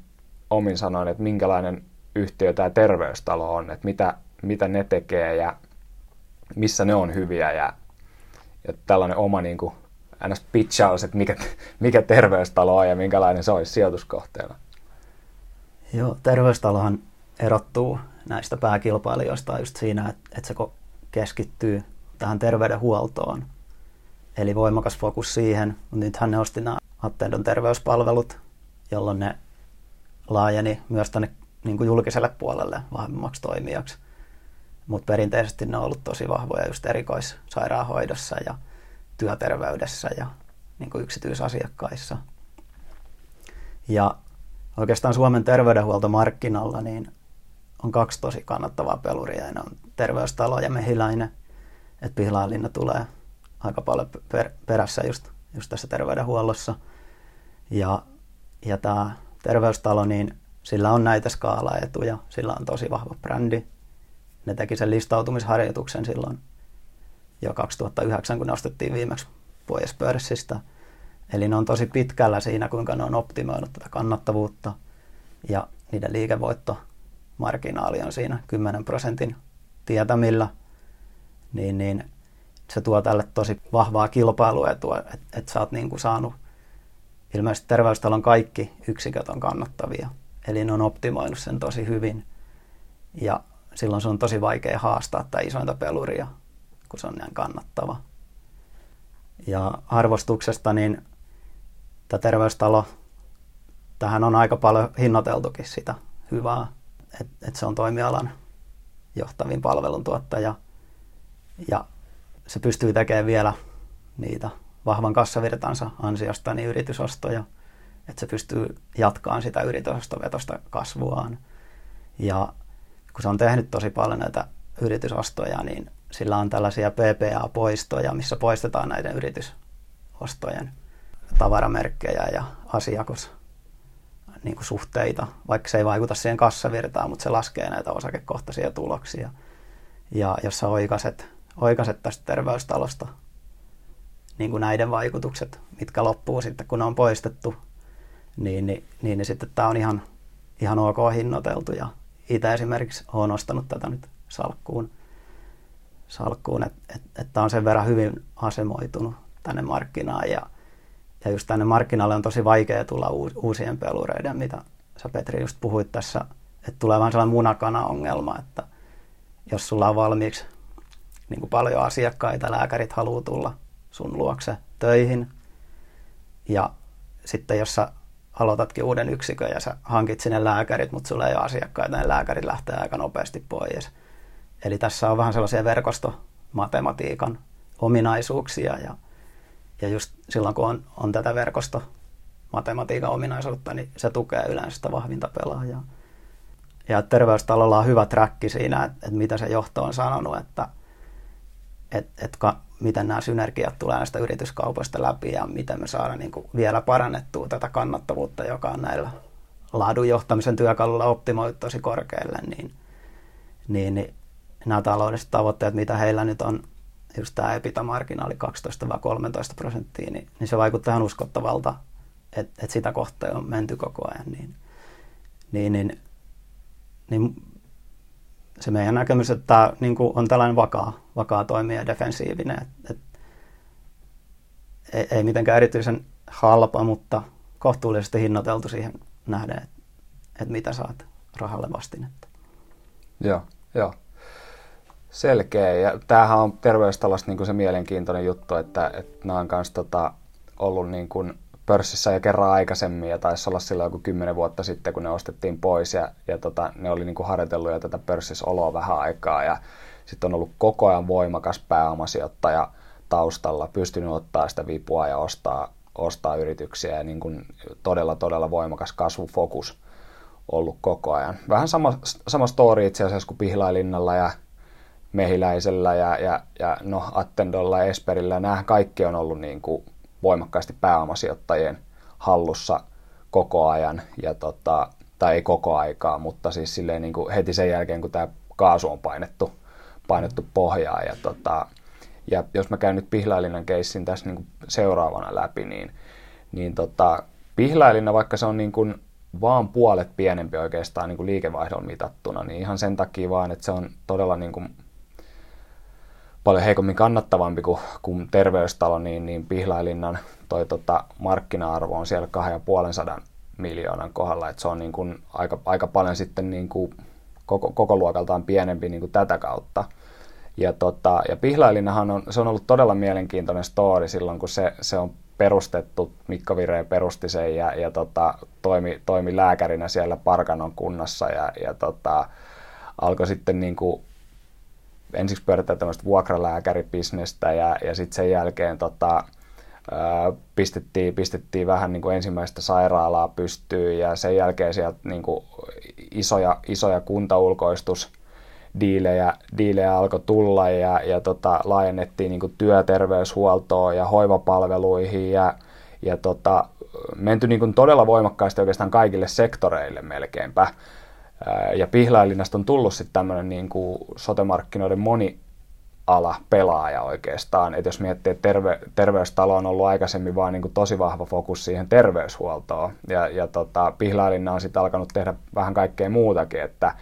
Speaker 1: omin sanoin, että minkälainen yhtiö tämä terveystalo on, että mitä, mitä ne tekee ja missä ne on hyviä ja, ja tällainen oma niin kuin, ns. pitchaus, että mikä, mikä terveystalo on ja minkälainen se olisi sijoituskohteena?
Speaker 2: Joo, terveystalohan erottuu näistä pääkilpailijoista just siinä, että, että se keskittyy tähän terveydenhuoltoon. Eli voimakas fokus siihen, mutta nythän ne osti nämä Attendon terveyspalvelut, jolloin ne laajeni myös tänne niin kuin julkiselle puolelle vahvemmaksi toimijaksi. Mutta perinteisesti ne on ollut tosi vahvoja just erikoissairaanhoidossa ja työterveydessä ja niin kuin yksityisasiakkaissa. Ja oikeastaan Suomen terveydenhuoltomarkkinalla niin on kaksi tosi kannattavaa peluria. Ne on terveystalo ja mehiläinen. Että Pihlainlinna tulee aika paljon per, perässä just, just tässä terveydenhuollossa. Ja, ja tämä terveystalo, niin sillä on näitä skaalaetuja. Sillä on tosi vahva brändi. Ne teki sen listautumisharjoituksen silloin jo 2009, kun ne ostettiin viimeksi pois pörssistä. Eli ne on tosi pitkällä siinä, kuinka ne on optimoinut tätä kannattavuutta ja niiden liikevoittomarginaali on siinä 10 prosentin tietämillä, niin, niin se tuo tälle tosi vahvaa kilpailuetua, että et sä oot niin kuin saanut, ilmeisesti terveystalon kaikki yksiköt on kannattavia, eli ne on optimoinut sen tosi hyvin ja silloin se on tosi vaikea haastaa tätä isointa peluria, kun se on näin kannattava. Ja arvostuksesta, niin tämä terveystalo, tähän on aika paljon hinnoiteltukin sitä hyvää, että et se on toimialan johtavin palveluntuottaja ja se pystyy tekemään vielä niitä vahvan kassavirtansa ansiosta niin yritysostoja, että se pystyy jatkaan sitä yritysostovetosta kasvuaan. Ja kun se on tehnyt tosi paljon näitä yritysostoja, niin sillä on tällaisia PPA-poistoja, missä poistetaan näiden yritysostojen tavaramerkkejä ja asiakas niin kuin suhteita, vaikka se ei vaikuta siihen kassavirtaan, mutta se laskee näitä osakekohtaisia tuloksia. Ja jos sä oikaset, oikaset tästä terveystalosta niin kuin näiden vaikutukset, mitkä loppuu sitten, kun ne on poistettu, niin, niin, niin, niin sitten tämä on ihan, ihan ok hinnoiteltu. Ja itse esimerkiksi olen ostanut tätä nyt salkkuun salkkuun, että et, et on sen verran hyvin asemoitunut tänne markkinaan ja, ja just tänne markkinalle on tosi vaikea tulla uusien pelureiden, mitä sä Petri just puhuit tässä, että tulee vähän sellainen munakana-ongelma, että jos sulla on valmiiksi niin kuin paljon asiakkaita, lääkärit haluaa tulla sun luokse töihin ja sitten jos sä aloitatkin uuden yksikön ja sä hankit sinne lääkärit, mutta sulla ei ole asiakkaita, niin lääkärit lähtee aika nopeasti pois. Eli tässä on vähän sellaisia verkostomatematiikan ominaisuuksia ja, ja just silloin kun on, on tätä verkostomatematiikan ominaisuutta, niin se tukee yleensä sitä vahvinta pelaajaa. Ja terveystalolla on hyvä träkki siinä, että, että mitä se johto on sanonut, että, että, että miten nämä synergiat tulee näistä yrityskaupoista läpi ja miten me saadaan niin vielä parannettua tätä kannattavuutta, joka on näillä laadunjohtamisen työkalulla optimoitu tosi korkealle, niin, niin, niin nämä taloudelliset tavoitteet, mitä heillä nyt on, just tämä EBITDA-marginaali 12-13 prosenttia, niin, niin se vaikuttaa ihan uskottavalta, että et sitä kohtaa on menty koko ajan. Niin, niin, niin, niin se meidän näkemys, että tämä niin on tällainen vakaa, vakaa toimija ja defensiivinen, että et, ei, ei mitenkään erityisen halpa, mutta kohtuullisesti hinnoiteltu siihen nähden, että et mitä saat rahalle vastinetta.
Speaker 1: Joo, joo selkeä. Ja tämähän on terveystalosta niin kuin se mielenkiintoinen juttu, että, että nämä on kanssa tota, ollut niin kuin pörssissä jo kerran aikaisemmin ja taisi olla silloin joku kymmenen vuotta sitten, kun ne ostettiin pois ja, ja tota, ne oli niin kuin harjoitellut jo tätä pörssissä oloa vähän aikaa ja sitten on ollut koko ajan voimakas pääomasijoittaja taustalla, pystynyt ottaa sitä vipua ja ostaa, ostaa yrityksiä ja niin kuin todella todella voimakas kasvufokus ollut koko ajan. Vähän sama, sama story itse asiassa kuin Pihlailinnalla ja Mehiläisellä ja, ja, ja no, Attendolla ja Esperillä. Nämä kaikki on ollut niin kuin voimakkaasti pääomasijoittajien hallussa koko ajan, ja tota, tai ei koko aikaa, mutta siis silleen niin kuin heti sen jälkeen, kun tämä kaasu on painettu, painettu pohjaan. Ja, tota, ja jos mä käyn nyt Pihlailinnan keissin tässä niin kuin seuraavana läpi, niin, niin tota, Pihlailinna, vaikka se on niin kuin vaan puolet pienempi oikeastaan niin kuin liikevaihdon mitattuna, niin ihan sen takia vaan, että se on todella niin kuin paljon heikommin kannattavampi kuin, kuin terveystalo, niin, niin Pihlailinnan toi tota, markkina-arvo on siellä 250 miljoonan kohdalla, että se on niin kuin aika, aika paljon sitten niin kuin koko, koko luokaltaan pienempi niin kuin tätä kautta. Ja, tota, ja Pihlailinnahan on, se on ollut todella mielenkiintoinen story silloin, kun se, se on perustettu, Mikko Vireen perusti sen ja, ja tota, toimi, toimi lääkärinä siellä Parkanon kunnassa ja, ja tota, alkoi sitten niin kuin ensiksi pyörittää tämmöistä vuokralääkäribisnestä ja, ja sitten sen jälkeen tota, pistettiin, pistettiin vähän niin kuin ensimmäistä sairaalaa pystyyn ja sen jälkeen sieltä niin kuin isoja, isoja kuntaulkoistus diilejä, diilejä alkoi tulla ja, ja tota, laajennettiin niin työterveyshuoltoon ja hoivapalveluihin ja, ja tota, menty niin kuin todella voimakkaasti oikeastaan kaikille sektoreille melkeinpä. Ja Pihlailinnasta on tullut sitten tämmöinen niin kuin sotemarkkinoiden moni ala pelaaja oikeastaan. Et jos miettii, että terve, terveystalo on ollut aikaisemmin vaan niin kuin tosi vahva fokus siihen terveyshuoltoon. Ja, ja tota, Pihlailinna on sitten alkanut tehdä vähän kaikkea muutakin, että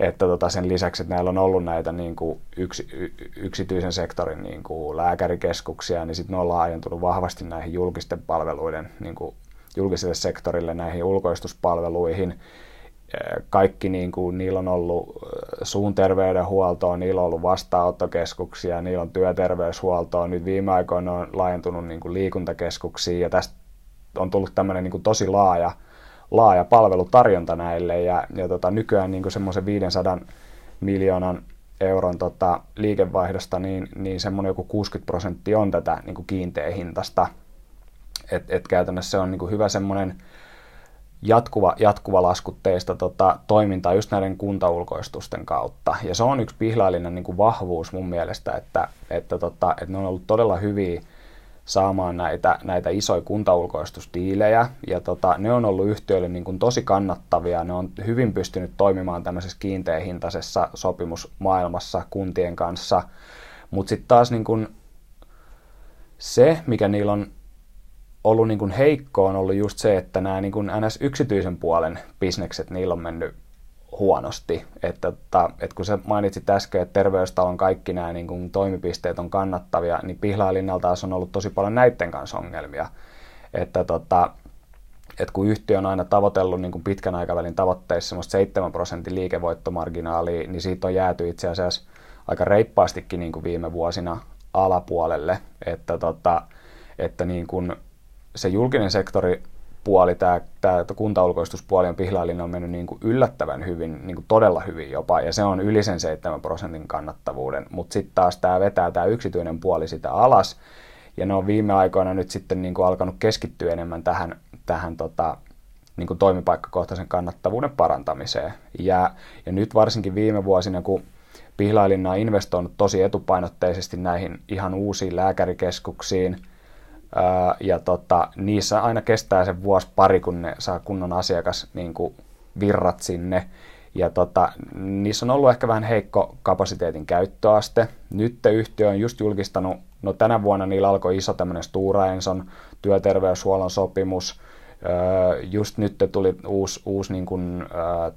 Speaker 1: että tota sen lisäksi, että näillä on ollut näitä niin kuin yksi, y, yksityisen sektorin niin kuin lääkärikeskuksia, niin sitten ne on laajentunut vahvasti näihin julkisten palveluiden, niin kuin julkiselle sektorille, näihin ulkoistuspalveluihin. Kaikki, niin kuin, niillä on ollut suun terveydenhuoltoa, niillä on ollut vastaanottokeskuksia, niillä on työterveyshuoltoa. Nyt viime aikoina on laajentunut niin kuin liikuntakeskuksiin ja tästä on tullut tämmöinen niin kuin tosi laaja – laaja palvelutarjonta näille ja, ja tota, nykyään niin semmoisen 500 miljoonan euron tota, liikevaihdosta, niin, niin semmoinen joku 60 prosenttia on tätä niin kuin hintasta. Et, et käytännössä se on niin kuin hyvä semmoinen jatkuva, jatkuva laskutteista tota, toimintaa just näiden kuntaulkoistusten kautta. Ja se on yksi pihlaillinen niin kuin vahvuus mun mielestä, että, että, tota, että ne on ollut todella hyviä saamaan näitä, näitä isoja kuntaulkoistustiilejä, ja tota, ne on ollut yhtiöille niin kuin tosi kannattavia, ne on hyvin pystynyt toimimaan tämmöisessä kiinteähintaisessa sopimusmaailmassa kuntien kanssa, mutta sitten taas niin kuin se, mikä niillä on ollut niin kuin heikko, on ollut just se, että nämä niin kuin NS-yksityisen puolen bisnekset, niillä on mennyt huonosti. Että, että, että kun sä mainitsit äsken, että terveystalon kaikki nämä niin kuin toimipisteet on kannattavia, niin Pihlailinnalla taas on ollut tosi paljon näiden kanssa ongelmia. Että, että, että kun yhtiö on aina tavoitellut niin kuin pitkän aikavälin tavoitteissa semmoista 7 prosentin liikevoittomarginaalia, niin siitä on jääty itse asiassa aika reippaastikin niin kuin viime vuosina alapuolelle. Että, että, että niin kuin se julkinen sektori puoli, tämä, tämä kuntaulkoistuspuoli on Pihlailin on mennyt niin kuin yllättävän hyvin, niin kuin todella hyvin jopa, ja se on yli sen 7 prosentin kannattavuuden, mutta sitten taas tämä vetää tämä yksityinen puoli sitä alas, ja ne on viime aikoina nyt sitten niin kuin alkanut keskittyä enemmän tähän, tähän tota, niin kuin toimipaikkakohtaisen kannattavuuden parantamiseen. Ja, ja nyt varsinkin viime vuosina, kun Pihlailinna on investoinut tosi etupainotteisesti näihin ihan uusiin lääkärikeskuksiin, ja tota, niissä aina kestää se vuosi pari, kun ne saa kunnon asiakas niin kuin virrat sinne. Ja tota, niissä on ollut ehkä vähän heikko kapasiteetin käyttöaste. Nyt yhtiö on just julkistanut, no tänä vuonna niillä alkoi iso tämmöinen Stura Enson työterveyshuollon sopimus. Just nyt tuli uusi, uusi niin kuin,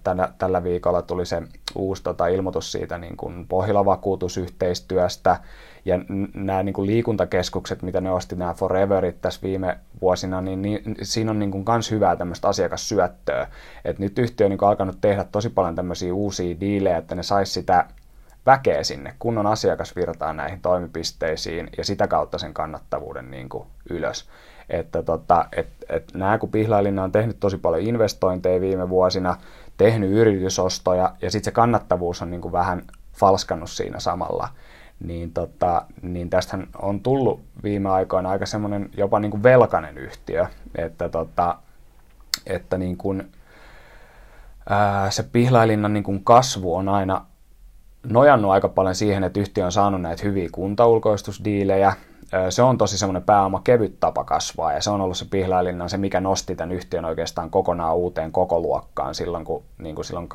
Speaker 1: tänä, tällä viikolla tuli se uusi tota, ilmoitus siitä niin kuin Pohjola-vakuutusyhteistyöstä. Ja nämä niin kuin liikuntakeskukset, mitä ne osti, nämä Foreverit tässä viime vuosina, niin, niin siinä on niin hyvää tämmöistä asiakassyöttöä. Et nyt yhtiö on niin alkanut tehdä tosi paljon tämmöisiä uusia diilejä, että ne saisi sitä väkeä sinne, kunnon asiakasvirtaa näihin toimipisteisiin ja sitä kautta sen kannattavuuden niin kuin ylös. Että tota, et, et nämä kun Pihlailinna on tehnyt tosi paljon investointeja viime vuosina, tehnyt yritysostoja ja sitten se kannattavuus on niin kuin vähän falskannut siinä samalla, niin, tota, niin tästähän on tullut viime aikoina aika semmoinen jopa niin kuin velkainen yhtiö, että, tota, että niin kuin, ää, se Pihlailinnan niin kuin kasvu on aina nojannut aika paljon siihen, että yhtiö on saanut näitä hyviä kuntaulkoistusdiilejä, se on tosi semmoinen pääoma kevyt tapa kasvaa ja se on ollut se Pihlailinnan se, mikä nosti tämän yhtiön oikeastaan kokonaan uuteen koko luokkaan silloin, kun niin kuin silloin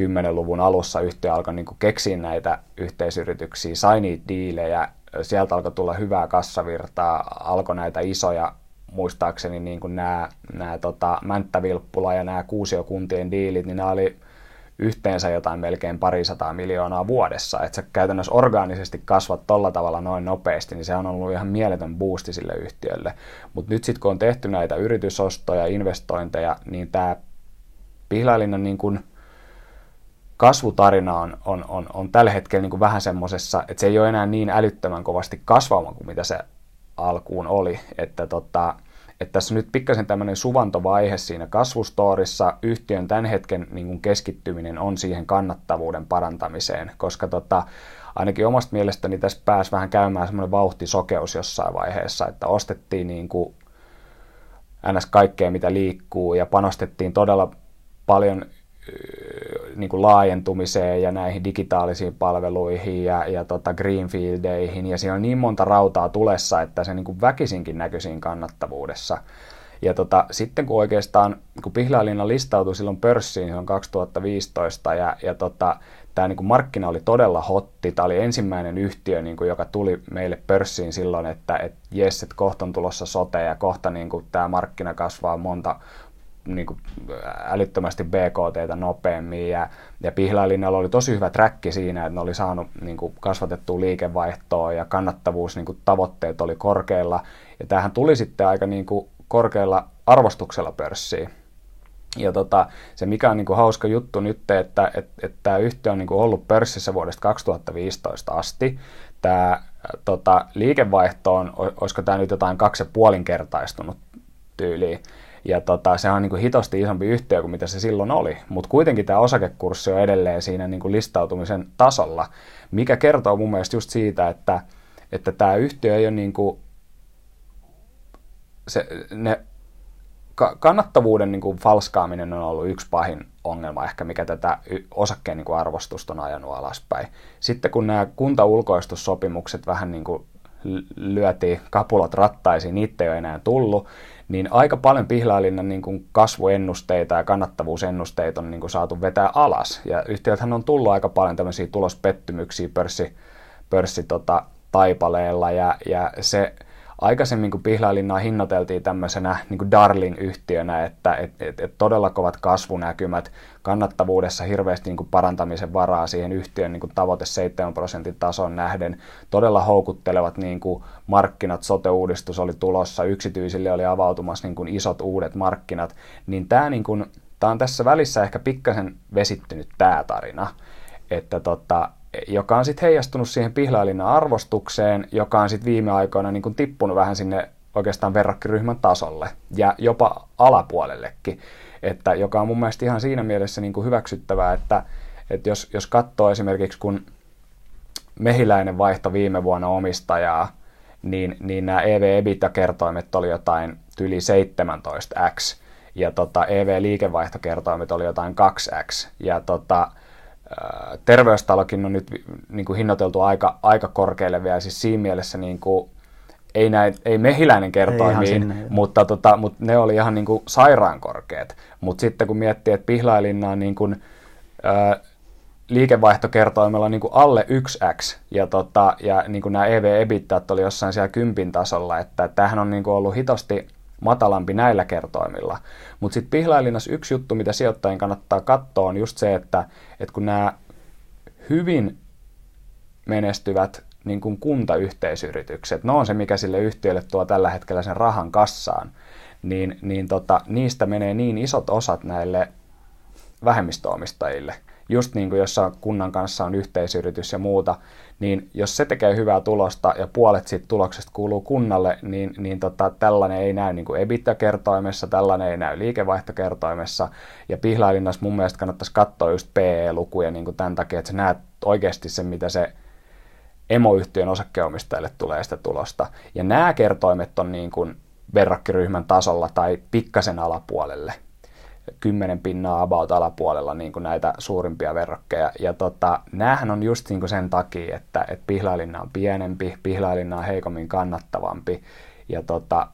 Speaker 1: 2010-luvun alussa yhtiö alkoi niin kuin keksiä näitä yhteisyrityksiä, sai niitä diilejä, sieltä alkoi tulla hyvää kassavirtaa, alkoi näitä isoja muistaakseni niin kuin nämä, nämä tota, Mänttävilppula ja nämä Kuusiokuntien diilit, niin nämä oli yhteensä jotain melkein parisataa miljoonaa vuodessa. Että sä käytännössä orgaanisesti kasvat tolla tavalla noin nopeasti, niin se on ollut ihan mieletön boosti sille yhtiölle. Mutta nyt sitten kun on tehty näitä yritysostoja, investointeja, niin tämä Pihlailinan niin kun kasvutarina on, on, on, on tällä hetkellä niin kuin vähän semmoisessa, että se ei ole enää niin älyttömän kovasti kasvava kuin mitä se alkuun oli. Että, tota, että tässä on nyt pikkasen tämmöinen suvantovaihe siinä kasvustoorissa. Yhtiön tämän hetken niin kuin keskittyminen on siihen kannattavuuden parantamiseen, koska tota, ainakin omasta mielestäni tässä pääsi vähän käymään semmoinen vauhtisokeus jossain vaiheessa, että ostettiin niin kuin ns. kaikkea, mitä liikkuu, ja panostettiin todella paljon niin kuin laajentumiseen ja näihin digitaalisiin palveluihin ja, ja tota greenfieldeihin, ja siinä on niin monta rautaa tulessa, että se niin kuin väkisinkin näkyy siinä kannattavuudessa. Ja tota, sitten kun oikeastaan, kun Pihlajalinna listautui silloin pörssiin silloin 2015, ja, ja tota, tämä niin markkina oli todella hotti, tämä oli ensimmäinen yhtiö, niin kuin, joka tuli meille pörssiin silloin, että et jes, että kohta on tulossa sote, ja kohta niin kuin, tämä markkina kasvaa monta, niin kuin älyttömästi BKT nopeammin ja, ja Pihlailinjalla oli tosi hyvä träkki siinä, että ne oli saanut niin kuin kasvatettua liikevaihtoa ja kannattavuus niin kuin tavoitteet oli korkeilla ja tämähän tuli sitten aika niin kuin korkealla arvostuksella pörssiin. Ja tota, se mikä on niin kuin hauska juttu nyt, että et, et tämä yhtiö on niin kuin ollut pörssissä vuodesta 2015 asti. Tämä tota, liikevaihto on, olisiko tämä nyt jotain kaksi ja puolinkertaistunut tyyliin. Ja tota, se on niin kuin hitosti isompi yhtiö kuin mitä se silloin oli, mutta kuitenkin tämä osakekurssi on edelleen siinä niin kuin listautumisen tasolla, mikä kertoo mun mielestä just siitä, että, että tämä yhtiö ei ole niin kuin, se, ne, kannattavuuden niin kuin falskaaminen on ollut yksi pahin ongelma ehkä, mikä tätä osakkeen niin kuin arvostusta on ajanut alaspäin. Sitten kun nämä kuntaulkoistussopimukset vähän niin kuin lyötiin kapulot rattaisiin, niitä ei ole enää tullut, niin aika paljon Pihlailinnan niin kuin kasvuennusteita ja kannattavuusennusteita on niin kuin saatu vetää alas. Ja yhtiöthän on tullut aika paljon tämmöisiä tulospettymyksiä pörssi, pörssi tota, taipaleella ja, ja se aikaisemmin kun Pihlailinna hinnoiteltiin tämmöisenä niin kuin Darling-yhtiönä, että et, et, et todella kovat kasvunäkymät, kannattavuudessa hirveästi niin kuin parantamisen varaa siihen yhtiön niin kuin tavoite 7 prosentin tason nähden, todella houkuttelevat niin kuin markkinat, sote-uudistus oli tulossa, yksityisille oli avautumassa niin kuin isot uudet markkinat, niin tämä niin kuin, tämä on tässä välissä ehkä pikkasen vesittynyt tämä tarina, että tota, joka on sitten heijastunut siihen pihlailinnan arvostukseen, joka on sitten viime aikoina niin kuin tippunut vähän sinne oikeastaan verrokkiryhmän tasolle ja jopa alapuolellekin, että joka on mun mielestä ihan siinä mielessä niin kuin hyväksyttävää, että, että jos, jos katsoo esimerkiksi kun mehiläinen vaihto viime vuonna omistajaa, niin, niin nämä EV-EBITDA-kertoimet oli jotain yli 17x, ja tota, EV-liikevaihtokertoimet oli jotain 2x, ja tota, terveystalokin on nyt niin kuin hinnoiteltu aika, aika korkealle vielä, siis siinä mielessä niin kuin, ei, näin, ei mehiläinen kertoimiin, mutta, tota, mutta ne oli ihan niin kuin sairaan korkeat. Mutta sitten kun miettii, että Pihlailinna on niin kuin, ää, liikevaihtokertoimella niin kuin alle 1x, ja, tota, ja niin kuin nämä EV-ebittat oli jossain siellä kympin tasolla, että tämähän on niin kuin ollut hitosti matalampi näillä kertoimilla. Mutta sitten pihlailinnassa yksi juttu, mitä sijoittajien kannattaa katsoa, on just se, että, että kun nämä hyvin menestyvät niin kuin kuntayhteisyritykset, ne on se, mikä sille yhtiölle tuo tällä hetkellä sen rahan kassaan, niin, niin tota, niistä menee niin isot osat näille vähemmistöomistajille – just niin kuin jossa kunnan kanssa on yhteisyritys ja muuta, niin jos se tekee hyvää tulosta ja puolet siitä tuloksesta kuuluu kunnalle, niin, niin tota, tällainen ei näy niin EBITDA-kertoimessa, tällainen ei näy liikevaihtokertoimessa, ja pihlailinnassa mun mielestä kannattaisi katsoa just PE-lukuja niin kuin tämän takia, että sä näet oikeasti sen, mitä se emoyhtiön osakkeenomistajille tulee sitä tulosta. Ja nämä kertoimet on niin kuin verrokkiryhmän tasolla tai pikkasen alapuolelle kymmenen pinnaa about alapuolella niin kuin näitä suurimpia verrokkeja. Ja tota, näähän on just niin kuin sen takia, että, että pihlailinna on pienempi, pihlailinna on heikommin kannattavampi ja tota,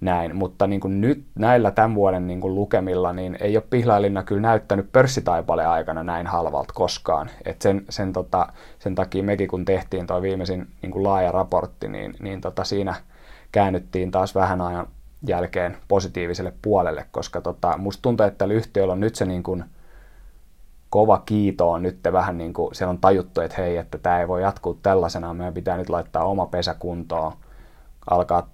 Speaker 1: näin. Mutta niin kuin nyt näillä tämän vuoden niin kuin lukemilla, niin ei ole pihlailinna kyllä näyttänyt pörssitaipaleen aikana näin halvalta koskaan. Et sen, sen, tota, sen takia mekin kun tehtiin tuo viimeisin niin kuin laaja raportti, niin, niin tota, siinä käännyttiin taas vähän ajan jälkeen positiiviselle puolelle, koska tota, musta tuntuu, että tällä yhtiöllä on nyt se niin kuin kova kiito on nyt vähän niin kuin, siellä on tajuttu, että hei, että tämä ei voi jatkuu tällaisena, meidän pitää nyt laittaa oma pesä kuntoon, alkaa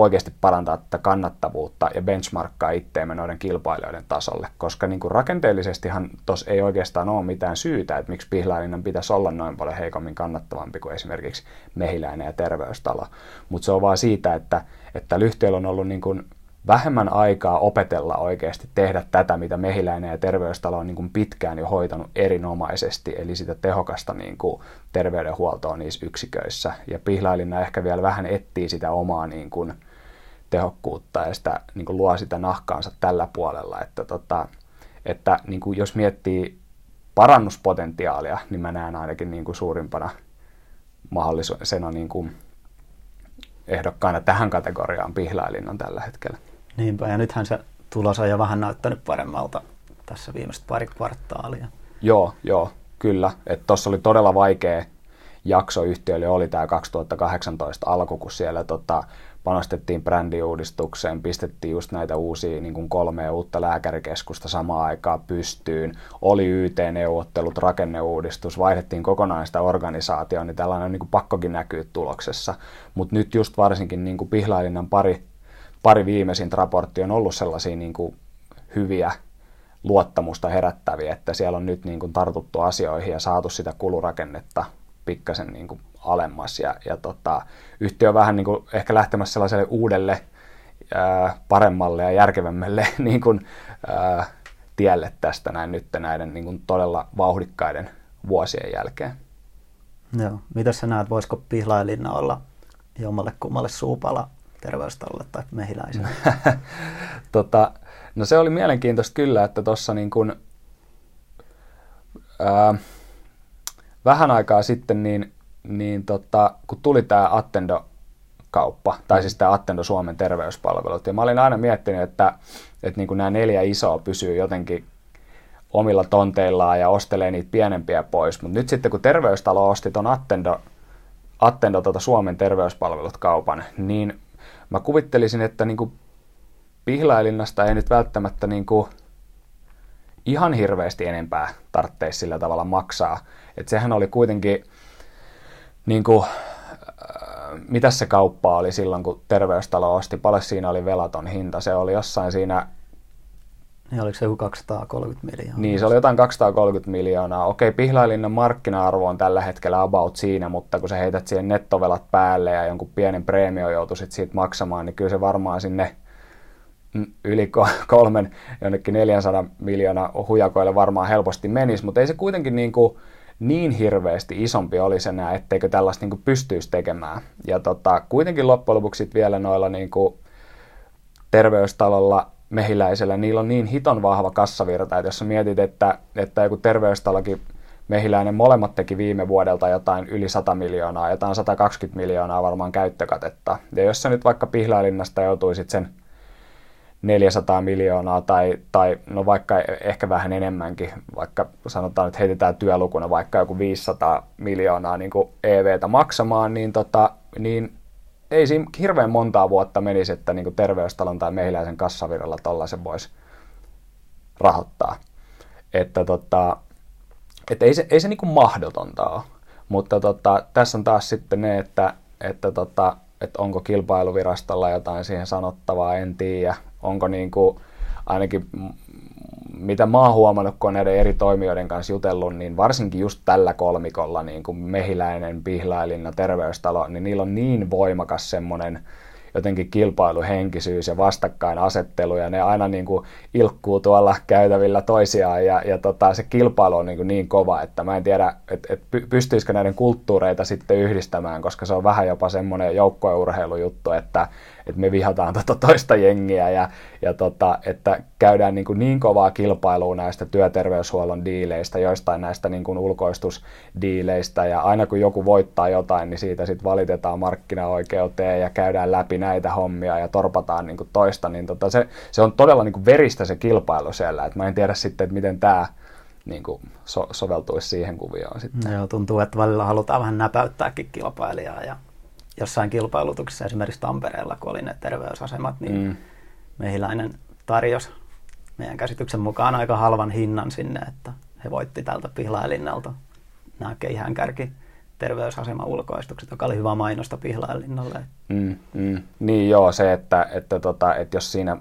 Speaker 1: oikeasti parantaa tätä kannattavuutta ja benchmarkkaa itteemme noiden kilpailijoiden tasolle, koska niin kuin rakenteellisestihan tuossa ei oikeastaan ole mitään syytä, että miksi Pihlajalinnan pitäisi olla noin paljon heikommin kannattavampi kuin esimerkiksi Mehiläinen ja Terveystalo, mutta se on vaan siitä, että, että yhtiöllä on ollut niin kuin vähemmän aikaa opetella oikeasti tehdä tätä, mitä mehiläinen ja terveystalo on niin kuin pitkään jo hoitanut erinomaisesti, eli sitä tehokasta niin kuin terveydenhuoltoa niissä yksiköissä. Ja Pihlailinna ehkä vielä vähän etsii sitä omaa niin kuin tehokkuutta ja sitä, niin kuin luo sitä nahkaansa tällä puolella, että, tota, että niin kuin jos miettii parannuspotentiaalia, niin mä näen ainakin niin kuin suurimpana mahdollisena niin kuin ehdokkaana tähän kategoriaan Pihlailinnan tällä hetkellä.
Speaker 2: Niinpä, ja nythän se tulos on jo vähän näyttänyt paremmalta tässä viimeiset pari kvartaalia.
Speaker 1: Joo, joo, kyllä. Tuossa oli todella vaikea jakso yhtiölle, oli tämä 2018 alku, kun siellä tota, panostettiin brändiuudistukseen, pistettiin just näitä uusia niin kuin kolmea uutta lääkärikeskusta samaan aikaan pystyyn, oli YT-neuvottelut, rakenneuudistus, vaihdettiin kokonaan sitä organisaatioon, niin tällainen on niin kuin pakkokin näkyy tuloksessa. Mutta nyt just varsinkin niin kuin Pihlailinnan pari pari viimeisintä raporttia on ollut sellaisia niin kuin hyviä luottamusta herättäviä, että siellä on nyt niin kuin tartuttu asioihin ja saatu sitä kulurakennetta pikkasen niin kuin alemmas. Ja, ja tota, yhtiö on vähän niin kuin ehkä lähtemässä sellaiselle uudelle, ää, paremmalle ja järkevämmälle niin kuin, ää, tielle tästä näin nyt näiden niin kuin todella vauhdikkaiden vuosien jälkeen.
Speaker 2: Joo. Mitä sä näet, voisiko Pihlailinna olla jommalle kummalle suupala terveystalle tai mehiläiselle?
Speaker 1: tota, no se oli mielenkiintoista kyllä, että tuossa niin kun, ää, vähän aikaa sitten, niin, niin tota, kun tuli tämä Attendo kauppa, tai siis tämä Attendo Suomen terveyspalvelut. Ja mä olin aina miettinyt, että, että niin nämä neljä isoa pysyy jotenkin omilla tonteillaan ja ostelee niitä pienempiä pois. Mutta nyt sitten kun terveystalo osti tuon Attendo, Attendo tuota Suomen terveyspalvelut kaupan, niin mä kuvittelisin, että niin pihlailinnasta ei nyt välttämättä niin kuin ihan hirveästi enempää tarvitsisi sillä tavalla maksaa. että sehän oli kuitenkin, niin kuin, äh, mitä se kauppa oli silloin, kun terveystalo osti, paljon siinä oli velaton hinta. Se oli jossain siinä
Speaker 2: niin oliko se joku 230 miljoonaa?
Speaker 1: Niin, se oli jotain 230 miljoonaa. Okei, Pihlailinnan markkina-arvo on tällä hetkellä about siinä, mutta kun sä heität siihen nettovelat päälle ja jonkun pienen preemio joutuisit siitä maksamaan, niin kyllä se varmaan sinne yli kolmen jonnekin 400 miljoonaa hujakoille varmaan helposti menisi, mutta ei se kuitenkin niin, kuin niin hirveästi isompi olisi enää, etteikö tällaista niin kuin pystyisi tekemään. Ja tota, kuitenkin loppujen lopuksi vielä noilla niin kuin terveystalolla mehiläisellä, niillä on niin hiton vahva kassavirta, että jos sä mietit, että, että joku terveystalokin mehiläinen molemmat teki viime vuodelta jotain yli 100 miljoonaa, jotain 120 miljoonaa varmaan käyttökatetta. Ja jos sä nyt vaikka Pihlailinnasta joutuisit sen 400 miljoonaa tai, tai no vaikka ehkä vähän enemmänkin, vaikka sanotaan, että heitetään työlukuna vaikka joku 500 miljoonaa niin kuin EVtä maksamaan, niin, tota, niin ei siinä hirveän montaa vuotta menisi, että niin terveystalon tai mehiläisen kassavirralla tollaisen voisi rahoittaa. Että tota, että ei se, ei se niin mahdotonta ole. Mutta tota, tässä on taas sitten ne, että, että, tota, että onko kilpailuvirastolla jotain siihen sanottavaa, en tiedä. Onko niin kuin, ainakin mitä mä oon huomannut, kun on näiden eri toimijoiden kanssa jutellut, niin varsinkin just tällä kolmikolla, niin kuin Mehiläinen, Pihlailinna, Terveystalo, niin niillä on niin voimakas semmoinen jotenkin kilpailuhenkisyys ja vastakkainasettelu ja ne aina niin kuin ilkkuu tuolla käytävillä toisiaan ja, ja tota, se kilpailu on niin, kuin niin kova, että mä en tiedä, että et pystyisikö näiden kulttuureita sitten yhdistämään, koska se on vähän jopa semmoinen joukkourheilujuttu, että että me vihataan tota toista jengiä ja, ja tota, että käydään niin, kuin niin kovaa kilpailua näistä työterveyshuollon diileistä, joistain näistä niin kuin ulkoistusdiileistä. Ja aina kun joku voittaa jotain, niin siitä sitten valitetaan markkinaoikeuteen ja käydään läpi näitä hommia ja torpataan niin kuin toista, niin tota, se, se on todella niin kuin veristä se kilpailu siellä, että mä en tiedä sitten, että miten tämä niin kuin so- soveltuisi siihen kuvioon sitten.
Speaker 2: Joo, tuntuu, että välillä halutaan vähän näpäyttääkin kilpailijaa ja jossain kilpailutuksessa, esimerkiksi Tampereella, kun oli ne terveysasemat, niin mm. mehiläinen tarjosi meidän käsityksen mukaan aika halvan hinnan sinne, että he voitti tältä Pihlailinnalta nämä keihäänkärki terveysasema ulkoistukset, joka oli hyvä mainosta Pihlajalinnalle.
Speaker 1: Mm, mm. Niin joo, se, että, että, tota, että jos siinä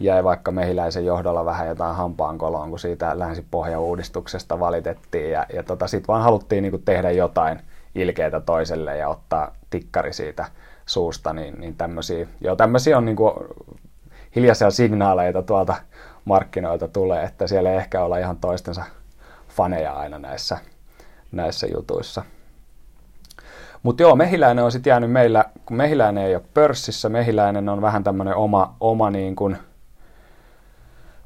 Speaker 1: jäi vaikka mehiläisen johdolla vähän jotain hampaankoloon, kun siitä länsi-pohja-uudistuksesta valitettiin ja, ja tota, sitten vaan haluttiin niin tehdä jotain ilkeitä toiselle ja ottaa tikkari siitä suusta, niin, niin tämmöisiä, joo, tämmöisiä on niin kuin hiljaisia signaaleita tuolta markkinoilta tulee, että siellä ei ehkä olla ihan toistensa faneja aina näissä, näissä jutuissa. Mutta joo, mehiläinen on sitten jäänyt meillä, kun mehiläinen ei ole pörssissä, mehiläinen on vähän tämmöinen oma, oma niin kuin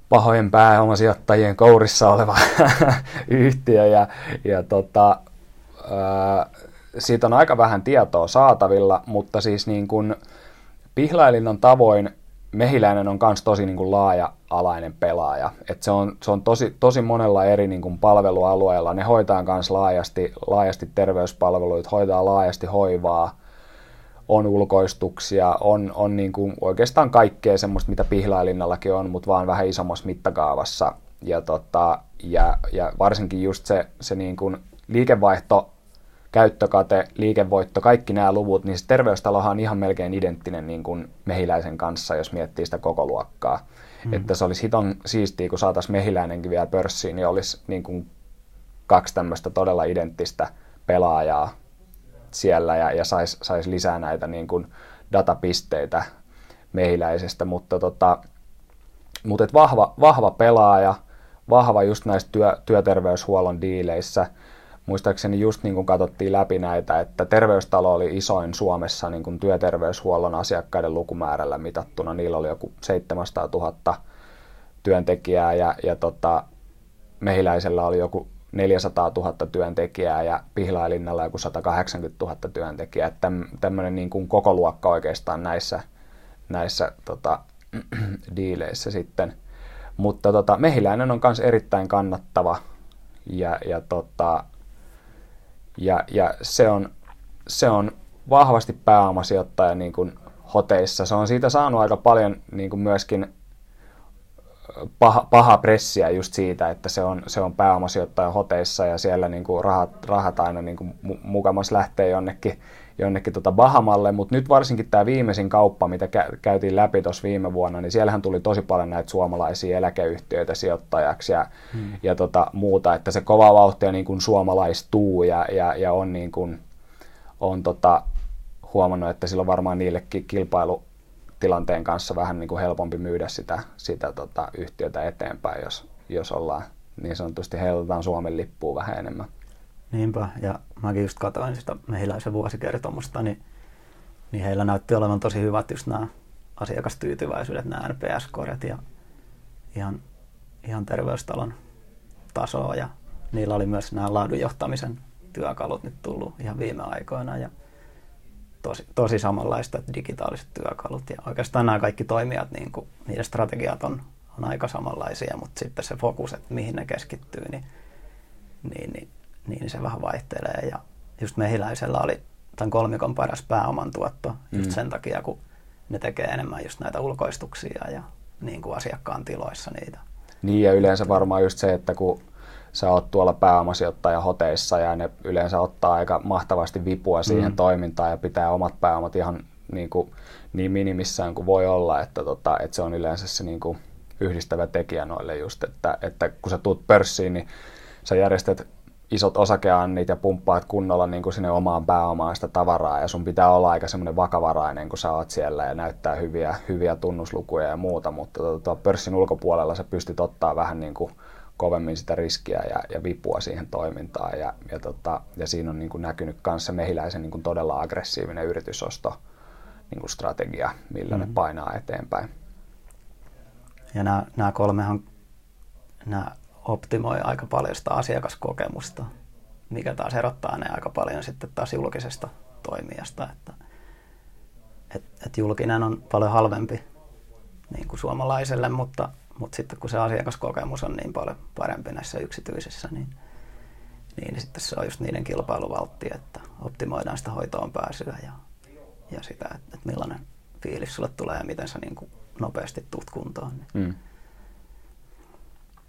Speaker 1: pahojen pääomasijoittajien kourissa oleva yhtiö ja, ja tota, siitä on aika vähän tietoa saatavilla, mutta siis niin kuin Pihlailinnan tavoin Mehiläinen on myös tosi niin kuin laaja-alainen pelaaja. Et se on, se on tosi, tosi monella eri niin kuin palvelualueella. Ne hoitaa myös laajasti, laajasti terveyspalveluita, hoitaa laajasti hoivaa, on ulkoistuksia, on, on niin kuin oikeastaan kaikkea semmoista, mitä Pihlailinnallakin on, mutta vaan vähän isommassa mittakaavassa. Ja, tota, ja, ja varsinkin just se, se niin kuin liikevaihto käyttökate, liikevoitto, kaikki nämä luvut, niin se terveystalohan on ihan melkein identtinen niin kuin mehiläisen kanssa, jos miettii sitä koko luokkaa. Mm. Että se olisi hiton siistiä, kun saataisiin mehiläinenkin vielä pörssiin, niin olisi niin kuin kaksi tämmöistä todella identtistä pelaajaa siellä ja, ja saisi sais lisää näitä niin kuin datapisteitä mehiläisestä, mutta, tota, mutta et vahva, vahva pelaaja, vahva just näissä työ, työterveyshuollon diileissä – muistaakseni just niin kuin katsottiin läpi näitä, että terveystalo oli isoin Suomessa niin kuin työterveyshuollon asiakkaiden lukumäärällä mitattuna. Niillä oli joku 700 000 työntekijää ja, ja tota, mehiläisellä oli joku 400 000 työntekijää ja Pihlailinnalla joku 180 000 työntekijää. Täm, tämmöinen niin kuin koko luokka oikeastaan näissä, näissä tota, diileissä sitten. Mutta tota, mehiläinen on myös erittäin kannattava ja, ja tota, ja, ja se, on, se on vahvasti pääomasijoittaja niin kuin hoteissa. Se on siitä saanut aika paljon niin kuin myöskin paha, paha pressiä just siitä, että se on, se on pääomasijoittaja hoteissa ja siellä niin kuin rahat, rahat aina niin kuin mukamas lähtee jonnekin jonnekin tota Bahamalle, mutta nyt varsinkin tämä viimeisin kauppa, mitä kä- käytiin läpi tuossa viime vuonna, niin siellähän tuli tosi paljon näitä suomalaisia eläkeyhtiöitä sijoittajaksi ja, hmm. ja tota, muuta, että se kova vauhtia niin kuin suomalaistuu ja, ja, ja on, niin kuin, on tota, huomannut, että silloin varmaan niillekin kilpailu tilanteen kanssa vähän niin kuin helpompi myydä sitä, sitä tota, yhtiötä eteenpäin, jos, jos ollaan niin sanotusti heilutetaan Suomen lippuun vähän enemmän.
Speaker 2: Niinpä, ja mäkin just katsoin sitä mehiläisen vuosikertomusta, niin, niin heillä näytti olevan tosi hyvät just nämä asiakastyytyväisyydet, nämä NPS-koret ja ihan, ihan terveystalon tasoa. Ja niillä oli myös nämä laadunjohtamisen työkalut nyt tullut ihan viime aikoina ja tosi, tosi samanlaista digitaaliset työkalut. Ja oikeastaan nämä kaikki toimijat, niin kuin, niiden strategiat on, on aika samanlaisia, mutta sitten se fokus, että mihin ne keskittyy, niin, niin, niin niin se vähän vaihtelee. Ja just mehiläisellä oli tämän kolmikon paras pääoman tuotto just mm. sen takia, kun ne tekee enemmän just näitä ulkoistuksia ja niin kuin asiakkaan tiloissa niitä.
Speaker 1: Niin ja yleensä varmaan just se, että kun sä oot tuolla pääomasijoittaja hoteissa ja ne yleensä ottaa aika mahtavasti vipua siihen mm. toimintaan ja pitää omat pääomat ihan niin, kuin, niin minimissään kuin voi olla, että, tota, että se on yleensä se niin kuin yhdistävä tekijä noille just, että, että kun sä tuut pörssiin, niin sä järjestät isot osakeannit ja pumppaat kunnolla niin kuin sinne omaan pääomaan sitä tavaraa ja sun pitää olla aika semmoinen vakavarainen, kun sä oot siellä ja näyttää hyviä, hyviä tunnuslukuja ja muuta, mutta tuota, pörssin ulkopuolella sä pystyt ottaa vähän niin kuin kovemmin sitä riskiä ja, ja vipua siihen toimintaan ja, ja, tota, ja siinä on niin kuin näkynyt se mehiläisen niin kuin todella aggressiivinen yritysosto niin kuin strategia, millä mm-hmm. ne painaa eteenpäin.
Speaker 2: Ja nämä, nämä kolmehan, nämä optimoi aika paljon sitä asiakaskokemusta, mikä taas erottaa ne aika paljon sitten taas julkisesta toimijasta. Että, et, et julkinen on paljon halvempi niin kuin suomalaiselle, mutta, mutta sitten kun se asiakaskokemus on niin paljon parempi näissä yksityisissä, niin, niin sitten se on just niiden kilpailuvaltti, että optimoidaan sitä hoitoon pääsyä ja, ja sitä, että, että millainen fiilis sulle tulee ja miten sä niin kuin nopeasti tuut kuntoon. Niin. Mm.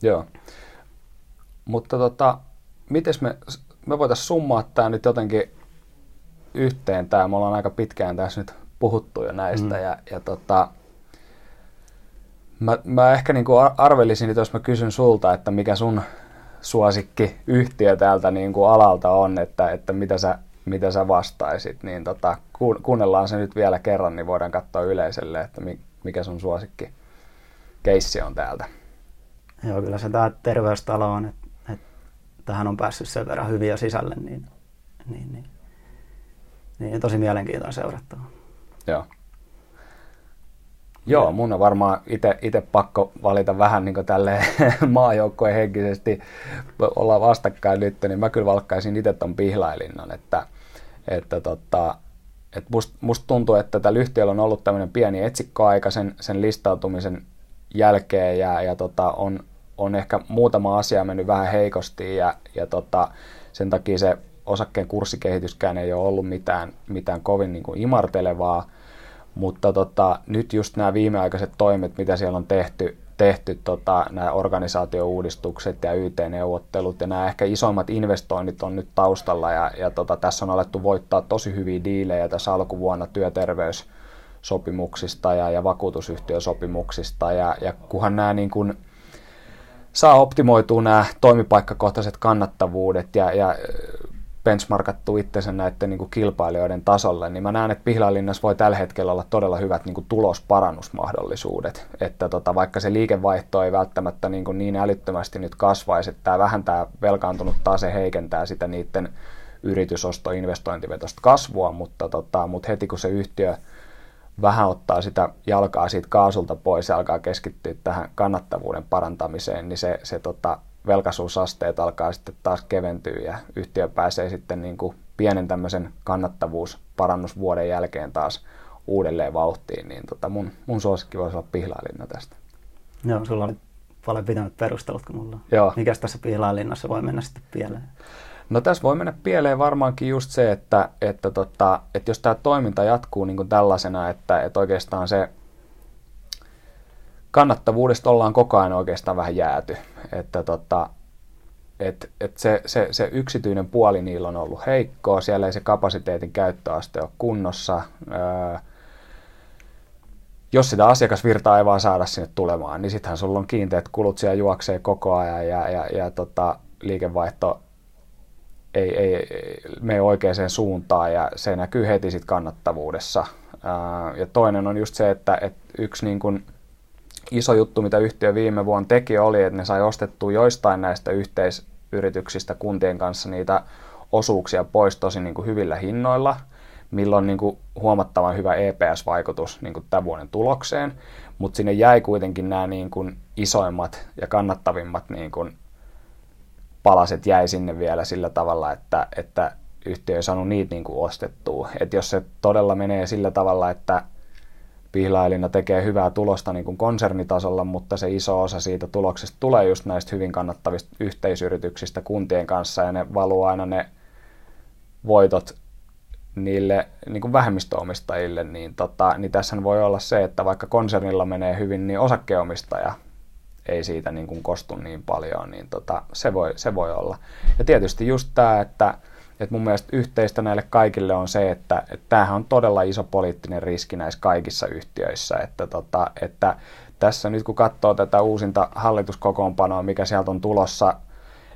Speaker 1: Joo. mutta tota, miten me, me voitaisiin summaa tämä nyt jotenkin yhteen tämä. Me ollaan aika pitkään tässä nyt puhuttu jo näistä mm. ja, ja tota, mä, mä ehkä niin kuin arvelisin, että jos mä kysyn sulta, että mikä sun suosikki yhtiö täältä niin kuin alalta on, että, että mitä, sä, mitä sä vastaisit, niin tota, kuunnellaan se nyt vielä kerran, niin voidaan katsoa yleisölle, että mikä sun suosikki keissi on täältä.
Speaker 2: Joo, kyllä se tämä terveystalo on, että, että tähän on päässyt sen verran hyviä sisälle, niin, niin, niin, niin tosi mielenkiintoinen seurattava.
Speaker 1: Joo. Joo, mun on varmaan itse pakko valita vähän niin tälleen maajoukkojen henkisesti olla vastakkain nyt, niin mä kyllä valkkaisin itse ton pihlailinnan, että, että tota, et must, musta tuntuu, että tällä yhtiöllä on ollut tämmöinen pieni etsikkoaika sen, sen listautumisen jälkeen ja, ja tota, on, on ehkä muutama asia mennyt vähän heikosti ja, ja tota, sen takia se osakkeen kurssikehityskään ei ole ollut mitään, mitään kovin niin kuin imartelevaa, mutta tota, nyt just nämä viimeaikaiset toimet, mitä siellä on tehty, tehty tota, nämä organisaatiouudistukset ja YT-neuvottelut ja nämä ehkä isoimmat investoinnit on nyt taustalla ja, ja tota, tässä on alettu voittaa tosi hyviä diilejä tässä alkuvuonna työterveyssopimuksista ja, ja vakuutusyhtiösopimuksista ja, ja kunhan nämä niin kuin, saa optimoitua nämä toimipaikkakohtaiset kannattavuudet ja, ja benchmarkattu itsensä näiden niin kuin kilpailijoiden tasolle, niin mä näen, että Pihlalinnassa voi tällä hetkellä olla todella hyvät niin kuin tulosparannusmahdollisuudet. Että tota, vaikka se liikevaihto ei välttämättä niin, kuin niin älyttömästi nyt kasvaisi, että tämä vähentää velkaantunut tase heikentää sitä niiden yritysosto investointivetosta kasvua, mutta, tota, mutta heti kun se yhtiö vähän ottaa sitä jalkaa siitä kaasulta pois ja alkaa keskittyä tähän kannattavuuden parantamiseen, niin se, se tota, velkaisuusasteet alkaa sitten taas keventyä ja yhtiö pääsee sitten niin kuin pienen tämmöisen kannattavuusparannusvuoden jälkeen taas uudelleen vauhtiin, niin tota mun, mun suosikki voisi olla pihlailinna tästä.
Speaker 2: Joo, sulla oli paljon pitänyt perustelut kuin mulla. Joo. Mikäs tässä pihlailinnassa voi mennä sitten pieleen?
Speaker 1: No tässä voi mennä pieleen varmaankin just se, että, että, tota, että jos tämä toiminta jatkuu niin kuin tällaisena, että, että oikeastaan se kannattavuudesta ollaan koko ajan oikeastaan vähän jääty. Että tota, et, et se, se, se yksityinen puoli niillä on ollut heikkoa, siellä ei se kapasiteetin käyttöaste ole kunnossa. Öö, jos sitä asiakasvirtaa ei vaan saada sinne tulemaan, niin sittenhän sulla on kiinteät kulut siellä juoksee koko ajan ja, ja, ja tota, liikevaihto ei, ei, ei mene oikeaan suuntaan ja se näkyy heti sit kannattavuudessa. Ja toinen on just se, että, että yksi niin kuin iso juttu, mitä yhtiö viime vuonna teki, oli, että ne sai ostettua joistain näistä yhteisyrityksistä kuntien kanssa niitä osuuksia pois tosi niin kuin hyvillä hinnoilla, milloin niin kuin huomattavan hyvä EPS-vaikutus niin kuin tämän vuoden tulokseen, mutta sinne jäi kuitenkin nämä niin kuin isoimmat ja kannattavimmat niin kuin palaset jäi sinne vielä sillä tavalla, että, että yhtiö ei saanut niitä niin kuin ostettua. Et jos se todella menee sillä tavalla, että Pihlailinna tekee hyvää tulosta niin kuin konsernitasolla, mutta se iso osa siitä tuloksesta tulee just näistä hyvin kannattavista yhteisyrityksistä kuntien kanssa ja ne valuu aina ne voitot niille niin kuin vähemmistöomistajille, niin, tota, niin tässä voi olla se, että vaikka konsernilla menee hyvin, niin osakkeenomistaja ei siitä niin kuin kostu niin paljon, niin tota, se, voi, se voi olla. Ja tietysti just tämä, että et mun mielestä yhteistä näille kaikille on se, että, että tämähän on todella iso poliittinen riski näissä kaikissa yhtiöissä, että, tota, että tässä nyt kun katsoo tätä uusinta hallituskokoonpanoa, mikä sieltä on tulossa,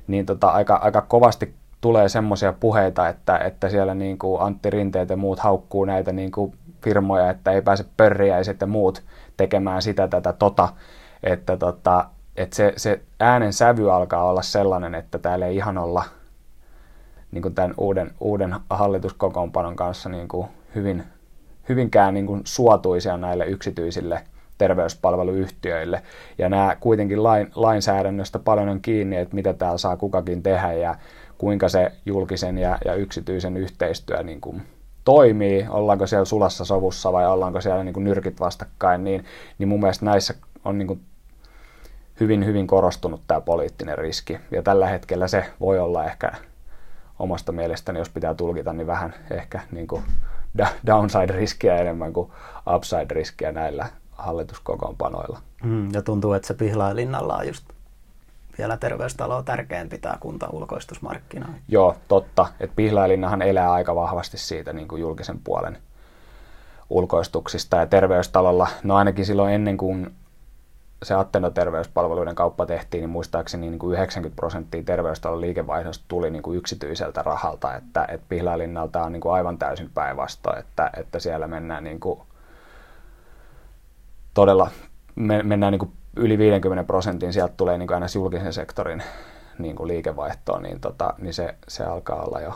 Speaker 1: niin tota, aika, aika kovasti tulee semmoisia puheita, että, että siellä niin kuin Antti Rinteet ja muut haukkuu näitä niin kuin firmoja, että ei pääse pörriäiset ja muut tekemään sitä tätä tota, että, tota, että se, se äänen sävy alkaa olla sellainen, että täällä ei ihan olla – niin kuin tämän uuden, uuden hallituskokoonpanon kanssa niin kuin hyvin, hyvinkään niin kuin suotuisia näille yksityisille terveyspalveluyhtiöille. Ja nämä kuitenkin lain, lainsäädännöstä paljon on kiinni, että mitä täällä saa kukakin tehdä ja kuinka se julkisen ja, ja yksityisen yhteistyö niin kuin toimii, ollaanko siellä sulassa sovussa vai ollaanko siellä niin kuin nyrkit vastakkain, niin, niin mun mielestä näissä on niin kuin hyvin, hyvin korostunut tämä poliittinen riski. Ja tällä hetkellä se voi olla ehkä omasta mielestäni, jos pitää tulkita, niin vähän ehkä niin kuin downside-riskiä enemmän kuin upside-riskiä näillä hallituskokoonpanoilla.
Speaker 2: Mm, ja tuntuu, että se pihlailinnalla on just vielä terveystaloa tärkeämpi tämä kuntaulkoistusmarkkina.
Speaker 1: Joo, totta. Että Pihlajalinnahan elää aika vahvasti siitä niin kuin julkisen puolen ulkoistuksista ja terveystalolla, no ainakin silloin ennen kuin se Attendo terveyspalveluiden kauppa tehtiin, niin muistaakseni niin kuin 90 prosenttia terveystalon liikevaihdosta tuli niin kuin yksityiseltä rahalta, että, että Pihlalinnalta on niin kuin aivan täysin päinvastoin, että, että siellä mennään niin kuin todella, me, mennään niin kuin yli 50 prosentin, sieltä tulee niin kuin aina julkisen sektorin niin kuin liikevaihtoon, niin, tota, niin se, se alkaa olla jo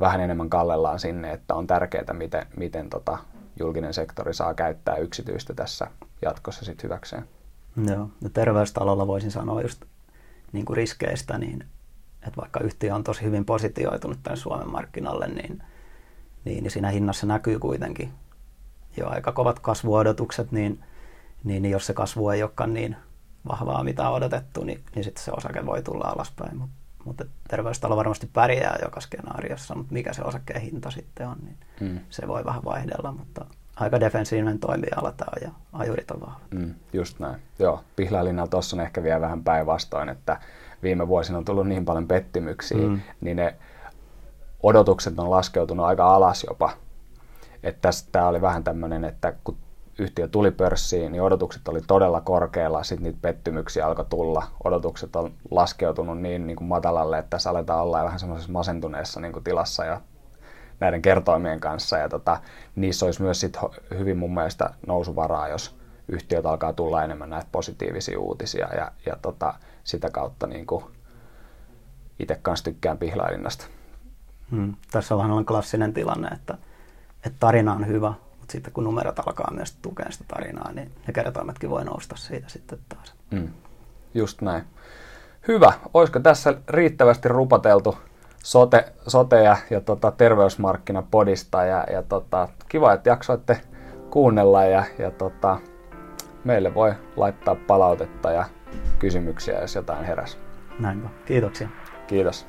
Speaker 1: vähän enemmän kallellaan sinne, että on tärkeää, miten, miten tota, julkinen sektori saa käyttää yksityistä tässä jatkossa sit hyväkseen.
Speaker 2: Joo, ja terveystalolla voisin sanoa just niin kuin riskeistä, niin että vaikka yhtiö on tosi hyvin positioitunut tänne Suomen markkinalle, niin, niin, niin siinä hinnassa näkyy kuitenkin jo aika kovat kasvuodotukset, niin, niin, niin jos se kasvu ei olekaan niin vahvaa, mitä on odotettu, niin, niin sitten se osake voi tulla alaspäin. Mutta mutta terveystalo varmasti pärjää joka skenaariossa, mutta mikä se osakkeen hinta sitten on, niin mm. se voi vähän vaihdella, mutta aika defensiivinen toimiala tämä ja ajurit on vahvat.
Speaker 1: Mm, just näin. Joo, Pihlalinnalla tuossa on ehkä vielä vähän päinvastoin, että viime vuosina on tullut niin paljon pettymyksiä, mm. niin ne odotukset on laskeutunut aika alas jopa. Että tämä oli vähän tämmöinen, että kun yhtiö tuli pörssiin, niin odotukset oli todella korkealla, sitten niitä pettymyksiä alkoi tulla. Odotukset on laskeutunut niin, niin kuin matalalle, että tässä aletaan olla vähän semmoisessa masentuneessa niin kuin tilassa ja näiden kertoimien kanssa. Ja tota, niissä olisi myös sit hyvin mun mielestä nousuvaraa, jos yhtiöt alkaa tulla enemmän näitä positiivisia uutisia ja, ja tota, sitä kautta niin kuin itse kanssa tykkään pihlailinnasta.
Speaker 2: Hmm. Tässä on vähän klassinen tilanne, että, että tarina on hyvä, mutta sitten kun numerot alkaa myös tukea sitä tarinaa, niin ne kertoimetkin voi nousta siitä sitten taas. Hmm.
Speaker 1: Just näin. Hyvä. Olisiko tässä riittävästi rupateltu sote, sote- ja, ja tota, terveysmarkkinapodista. Ja, ja tota, kiva, että jaksoitte kuunnella ja, ja tota, meille voi laittaa palautetta ja kysymyksiä, jos jotain heräs.
Speaker 2: Näin Kiitoksia.
Speaker 1: Kiitos.